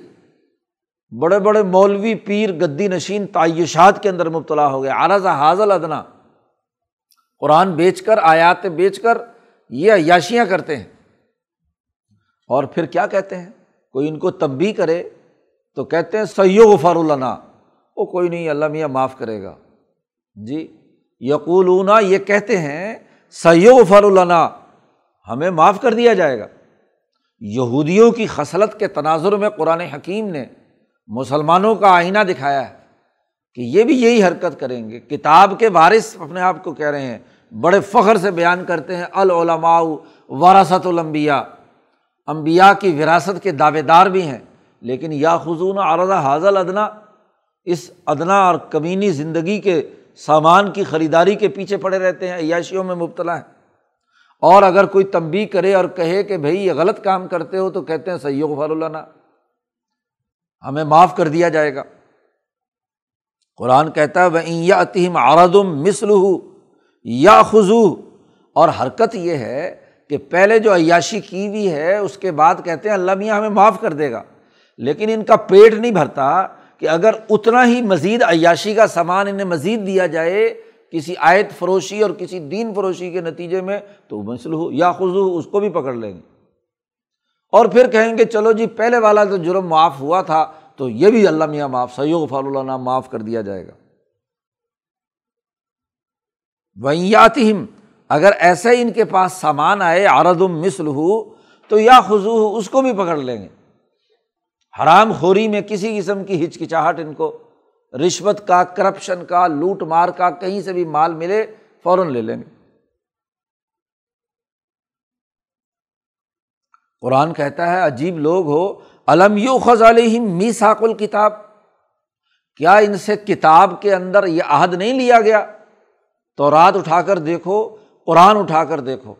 بڑے بڑے مولوی پیر گدی نشین تعیشات کے اندر مبتلا ہو گیا عرض حاضل ادنا۔ قرآن بیچ کر، آیات بیچ کر یہ عیاشیاں کرتے ہیں۔ اور پھر کیا کہتے ہیں؟ کوئی ان کو تبھی کرے تو کہتے ہیں سیو غفار اللہ وہ کوئی نہیں، اللہ میاں معاف کرے گا۔ جی یقولون، یہ کہتے ہیں سیو غفار اللہ ہمیں معاف کر دیا جائے گا۔ یہودیوں کی خصلت کے تناظر میں قرآن حکیم نے مسلمانوں کا آئینہ دکھایا ہے کہ یہ بھی یہی حرکت کریں گے۔ کتاب کے وارث اپنے آپ کو کہہ رہے ہیں بڑے فخر سے بیان کرتے ہیں العلماء وراثت الانبیاء۔ امبیا کی وراثت کے دعوے دار بھی ہیں، لیکن یا خزون عرضہ حاضل ادنا اس ادنا اور کمینی زندگی کے سامان کی خریداری کے پیچھے پڑے رہتے ہیں، عیاشیوں میں مبتلا ہے اور اگر کوئی تنبی کرے اور کہے کہ بھائی یہ غلط کام کرتے ہو تو کہتے ہیں سید فار اللہ ہمیں معاف کر دیا جائے گا۔ قرآن کہتا ہے وہ عتیم آردم مسل یا خزو اور حرکت یہ ہے کہ پہلے جو عیاشی کی ہوئی ہے، اس کے بعد کہتے ہیں اللہ میاں ہمیں معاف کر دے گا۔ لیکن ان کا پیٹ نہیں بھرتا کہ اگر اتنا ہی مزید عیاشی کا سامان انہیں مزید دیا جائے، کسی آیت فروشی اور کسی دین فروشی کے نتیجے میں، تو مسل ہو، یا خزو اس کو بھی پکڑ لیں گے۔ اور پھر کہیں گے، چلو جی پہلے والا تو جرم معاف ہوا تھا، تو یہ بھی اللہ میاں معاف سیو فال اللہ معاف کر دیا جائے گا۔ ویاتم اگر ایسے ان کے پاس سامان آئے آردم مسل ہو تو یا خزو اس کو بھی پکڑ لیں گے۔ حرام خوری میں کسی قسم کی ہچکچاہٹ ان کو، رشوت کا کرپشن کا، لوٹ مار کا، کہیں سے بھی مال ملے، فوراً لے لیں گے۔ قرآن کہتا ہے، عجیب لوگ ہو علم یو خز علیہم می ساق الکتاب کیا ان سے کتاب کے اندر یہ عہد نہیں لیا گیا؟ تو رات اٹھا کر دیکھو، قرآن اٹھا کر دیکھو۔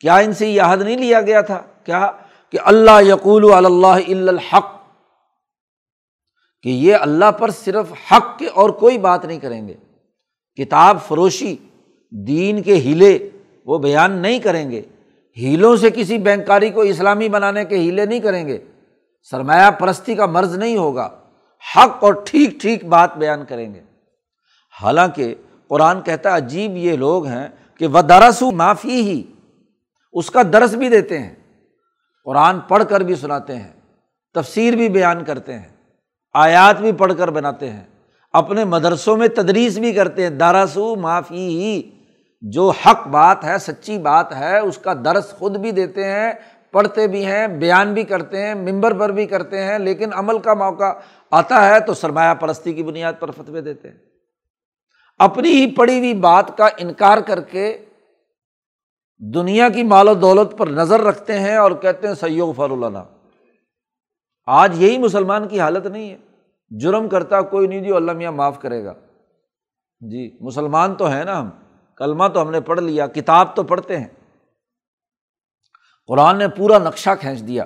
کیا ان سے یہ عہد نہیں لیا گیا تھا؟ کیا؟ کہ اللہ یقول اللہ الحق، کہ یہ اللہ پر صرف حق کے اور کوئی بات نہیں کریں گے۔ کتاب فروشی، دین کے ہیلے، وہ بیان نہیں کریں گے۔ ہیلوں سے کسی بینکاری کو اسلامی بنانے کے ہیلے نہیں کریں گے۔ سرمایہ پرستی کا مرض نہیں ہوگا۔ حق اور ٹھیک ٹھیک بات بیان کریں گے۔ حالانکہ قرآن کہتا ہے، عجیب یہ لوگ ہیں کہ وہ درس معافی ہی اس کا درس بھی دیتے ہیں۔ قرآن پڑھ کر بھی سناتے ہیں، تفسیر بھی بیان کرتے ہیں، آیات بھی پڑھ کر بناتے ہیں۔ اپنے مدرسوں میں تدریس بھی کرتے ہیں۔ داراسو معافی ہی جو حق بات ہے، سچی بات ہے، اس کا درس خود بھی دیتے ہیں، پڑھتے بھی ہیں، بیان بھی کرتے ہیں، ممبر پر بھی کرتے ہیں، لیکن عمل کا موقع آتا ہے تو سرمایہ پرستی کی بنیاد پر فتوے دیتے ہیں۔ اپنی ہی پڑھی ہوئی بات کا انکار کر کے دنیا کی مال و دولت پر نظر رکھتے ہیں اور کہتے ہیں سیو فر اللہ آج یہی مسلمان کی حالت نہیں ہے۔ جرم کرتا کوئی نہیں جو اللہ میاں معاف کرے گا۔ جی مسلمان تو ہیں نا ہم۔ کلمہ تو ہم نے پڑھ لیا، کتاب تو پڑھتے ہیں۔ قرآن نے پورا نقشہ کھینچ دیا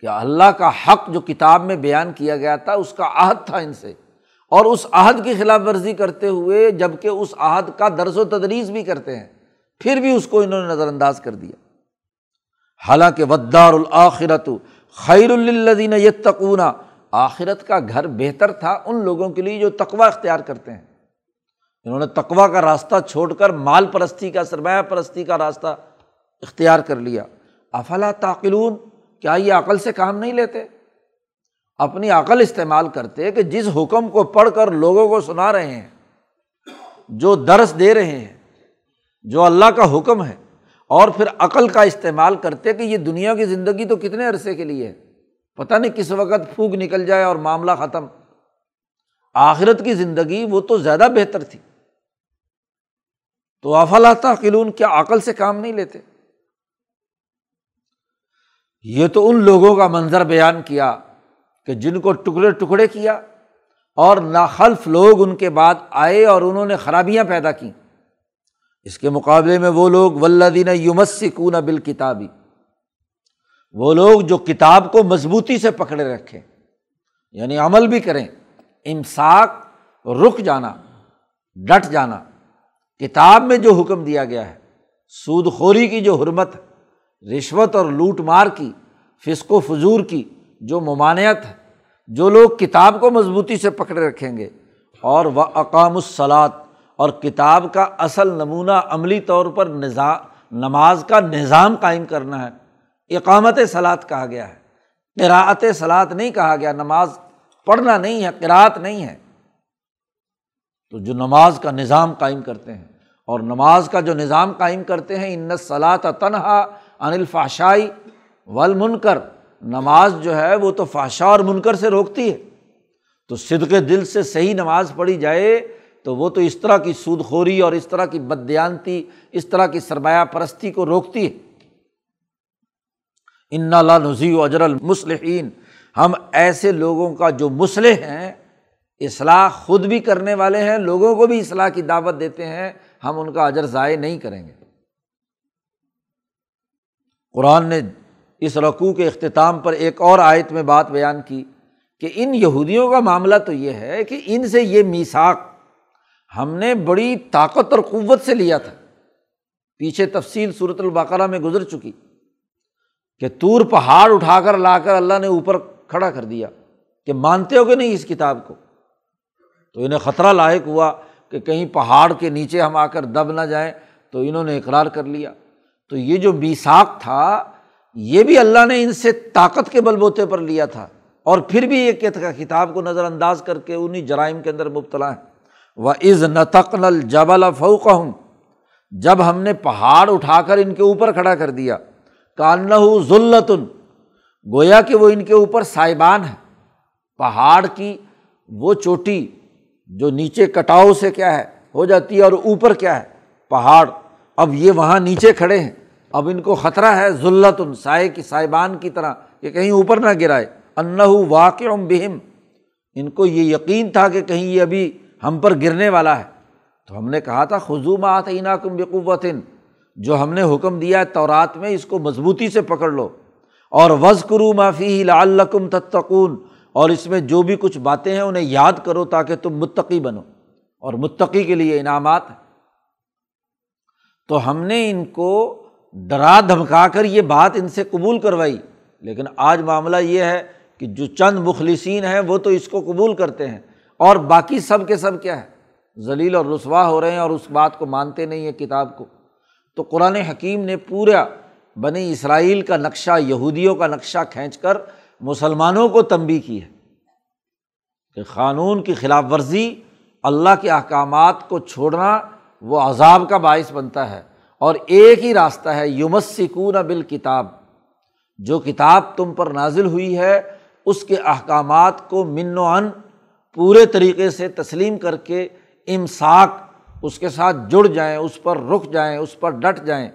کہ اللہ کا حق جو کتاب میں بیان کیا گیا تھا، اس کا عہد تھا ان سے۔ اور اس عہد کی خلاف ورزی کرتے ہوئے جبکہ اس عہد کا درس و تدریس بھی کرتے ہیں، پھر بھی اس کو انہوں نے نظر انداز کر دیا۔ حالانکہ ودار الآخرت خیر الدین یہ تقونا آخرت کا گھر بہتر تھا ان لوگوں کے لیے جو تقوا اختیار کرتے ہیں۔ انہوں نے تقوا کا راستہ چھوڑ کر مال پرستی کا، سرمایہ پرستی کا راستہ اختیار کر لیا۔ افلا تاقلون؟ کیا یہ عقل سے کام نہیں لیتے؟ اپنی عقل استعمال کرتے کہ جس حکم کو پڑھ کر لوگوں کو سنا رہے ہیں، جو درس دے رہے ہیں، جو اللہ کا حکم ہے، اور پھر عقل کا استعمال کرتے کہ یہ دنیا کی زندگی تو کتنے عرصے کے لیے ہے؟ پتہ نہیں کس وقت پھونک نکل جائے اور معاملہ ختم۔ آخرت کی زندگی وہ تو زیادہ بہتر تھی۔ تو افلا قلون کیا عقل سے کام نہیں لیتے؟ یہ تو ان لوگوں کا منظر بیان کیا۔ کہ جن کو ٹکڑے ٹکڑے کیا اور ناخلف لوگ ان کے بعد آئے اور انہوں نے خرابیاں پیدا کی اس کے مقابلے میں وہ لوگ ولدین یومس کون بال کتابی وہ لوگ جو کتاب کو مضبوطی سے پکڑے رکھیں یعنی عمل بھی کریں، امساک، رک جانا، ڈٹ جانا۔ کتاب میں جو حکم دیا گیا ہے، سود خوری کی جو حرمت، رشوت اور لوٹ مار کی، فسق و فضور کی جو ممانعت ہے جو لوگ کتاب کو مضبوطی سے پکڑے رکھیں گے، اور وہ اقام الصلاط اور کتاب کا اصل نمونہ عملی طور پر نظام نماز کا نظام قائم کرنا ہے۔ اقامت سلاد کہا گیا ہے۔ قراعت سلاد نہیں کہا گیا، نماز پڑھنا نہیں ہے قرأت نہیں ہے۔ تو جو نماز کا نظام قائم کرتے ہیں، اور نماز کا جو نظام قائم کرتے ہیں ان صلاح تنہا انل فاشائی ول نماز جو ہے وہ تو فاشا اور منکر سے روکتی ہے۔ تو صدق دل سے صحیح نماز پڑھی جائے تو وہ تو اس طرح کی سود خوری اور اس طرح کی بدیانتی اس طرح کی سرمایہ پرستی کو روکتی ہے۔ ان لا نظی و اجر المسلحین ہم ایسے لوگوں کا جو مسلح ہیں، اصلاح خود بھی کرنے والے ہیں، لوگوں کو بھی اصلاح کی دعوت دیتے ہیں، ہم ان کا اجر ضائع نہیں کریں گے۔ قرآن نے اس رقوع کے اختتام پر ایک اور آیت میں بات بیان کی کہ ان یہودیوں کا معاملہ تو یہ ہے کہ ان سے یہ میساک ہم نے بڑی طاقت اور قوت سے لیا تھا۔ پیچھے تفصیل صورت البقرہ میں گزر چکی کہ تور پہاڑ اٹھا کر لا کر اللہ نے اوپر کھڑا کر دیا کہ مانتے ہو کہ نہیں اس کتاب کو؟ تو انہیں خطرہ لاحق ہوا کہ کہیں پہاڑ کے نیچے ہم آ کر دب نہ جائیں تو انہوں نے اقرار کر لیا۔ تو یہ جو میساک تھا یہ بھی اللہ نے ان سے طاقت کے بل بوتے پر لیا تھا اور پھر بھی یہ کتاب کو نظر انداز کر کے انہیں جرائم کے اندر مبتلا ہے وہ از نتقل جبل فوق ہوں جب ہم نے پہاڑ اٹھا کر ان کے اوپر کھڑا کر دیا۔ کان ذلتن گویا کہ وہ ان کے اوپر سائبان ہے پہاڑ کی وہ چوٹی جو نیچے کٹاؤ سے کیا ہے، ہو جاتی ہے اور اوپر کیا ہے، پہاڑ۔ اب یہ وہاں نیچے کھڑے ہیں۔ اب ان کو خطرہ ہے ذلت ان سائے کی صاحبان کی طرح کہ کہیں اوپر نہ گرائے۔ انّ واقع بہم۔ ان کو یہ یقین تھا کہ کہیں یہ ابھی ہم پر گرنے والا ہے۔ تو ہم نے کہا تھا خزوم آتعینہ کم بقوت جو ہم نے حکم دیا ہے تورات میں، اس کو مضبوطی سے پکڑ لو۔ اور وز کرو معافی لعلکم تتقون۔ اور اس میں جو بھی کچھ باتیں ہیں، انہیں یاد کرو تاکہ تم متقی بنو۔ اور متقی کے لیے انعامات ہیں۔ تو ہم نے ان کو ڈرا دھمکا کر یہ بات ان سے قبول کروائی۔ لیکن آج معاملہ یہ ہے کہ جو چند مخلصین ہیں وہ تو اس کو قبول کرتے ہیں۔ اور باقی سب کے سب کیا ہے؟ ذلیل اور رسوا ہو رہے ہیں اور اس بات کو مانتے نہیں ہیں کتاب کو۔ تو قرآن حکیم نے پورا بنی اسرائیل کا نقشہ، یہودیوں کا نقشہ کھینچ کر مسلمانوں کو تنبی کی ہے کہ قانون کی خلاف ورزی، اللہ کے احکامات کو چھوڑنا وہ عذاب کا باعث بنتا ہے۔ اور ایک ہی راستہ ہے یومس سکون بال کتاب جو کتاب تم پر نازل ہوئی ہے، اس کے احکامات کو من و ان پورے طریقے سے تسلیم کر کے امساک، اس کے ساتھ جڑ جائیں، اس پر رک جائیں، اس پر ڈٹ جائیں۔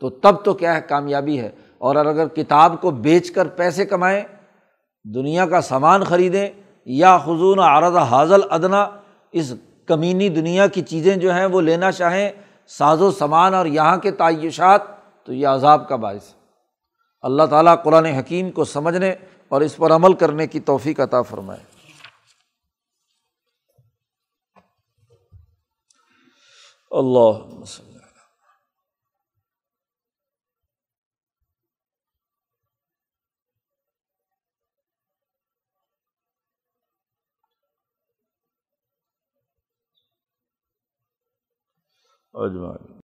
تو تب تو کیا ہے، کامیابی ہے۔ اور اگر کتاب کو بیچ کر پیسے کمائیں، دنیا کا سامان خریدیں، یا خزون عرض حاضل ادنا، اس کمینی دنیا کی چیزیں جو ہیں، وہ لینا چاہیں ساز و سامان اور یہاں کے تعیشات، تو یہ عذاب کا باعث اللہ تعالیٰ قرآن حکیم کو سمجھنے اور اس پر عمل کرنے کی توفیق عطا فرمائے۔ اللہ اجمائن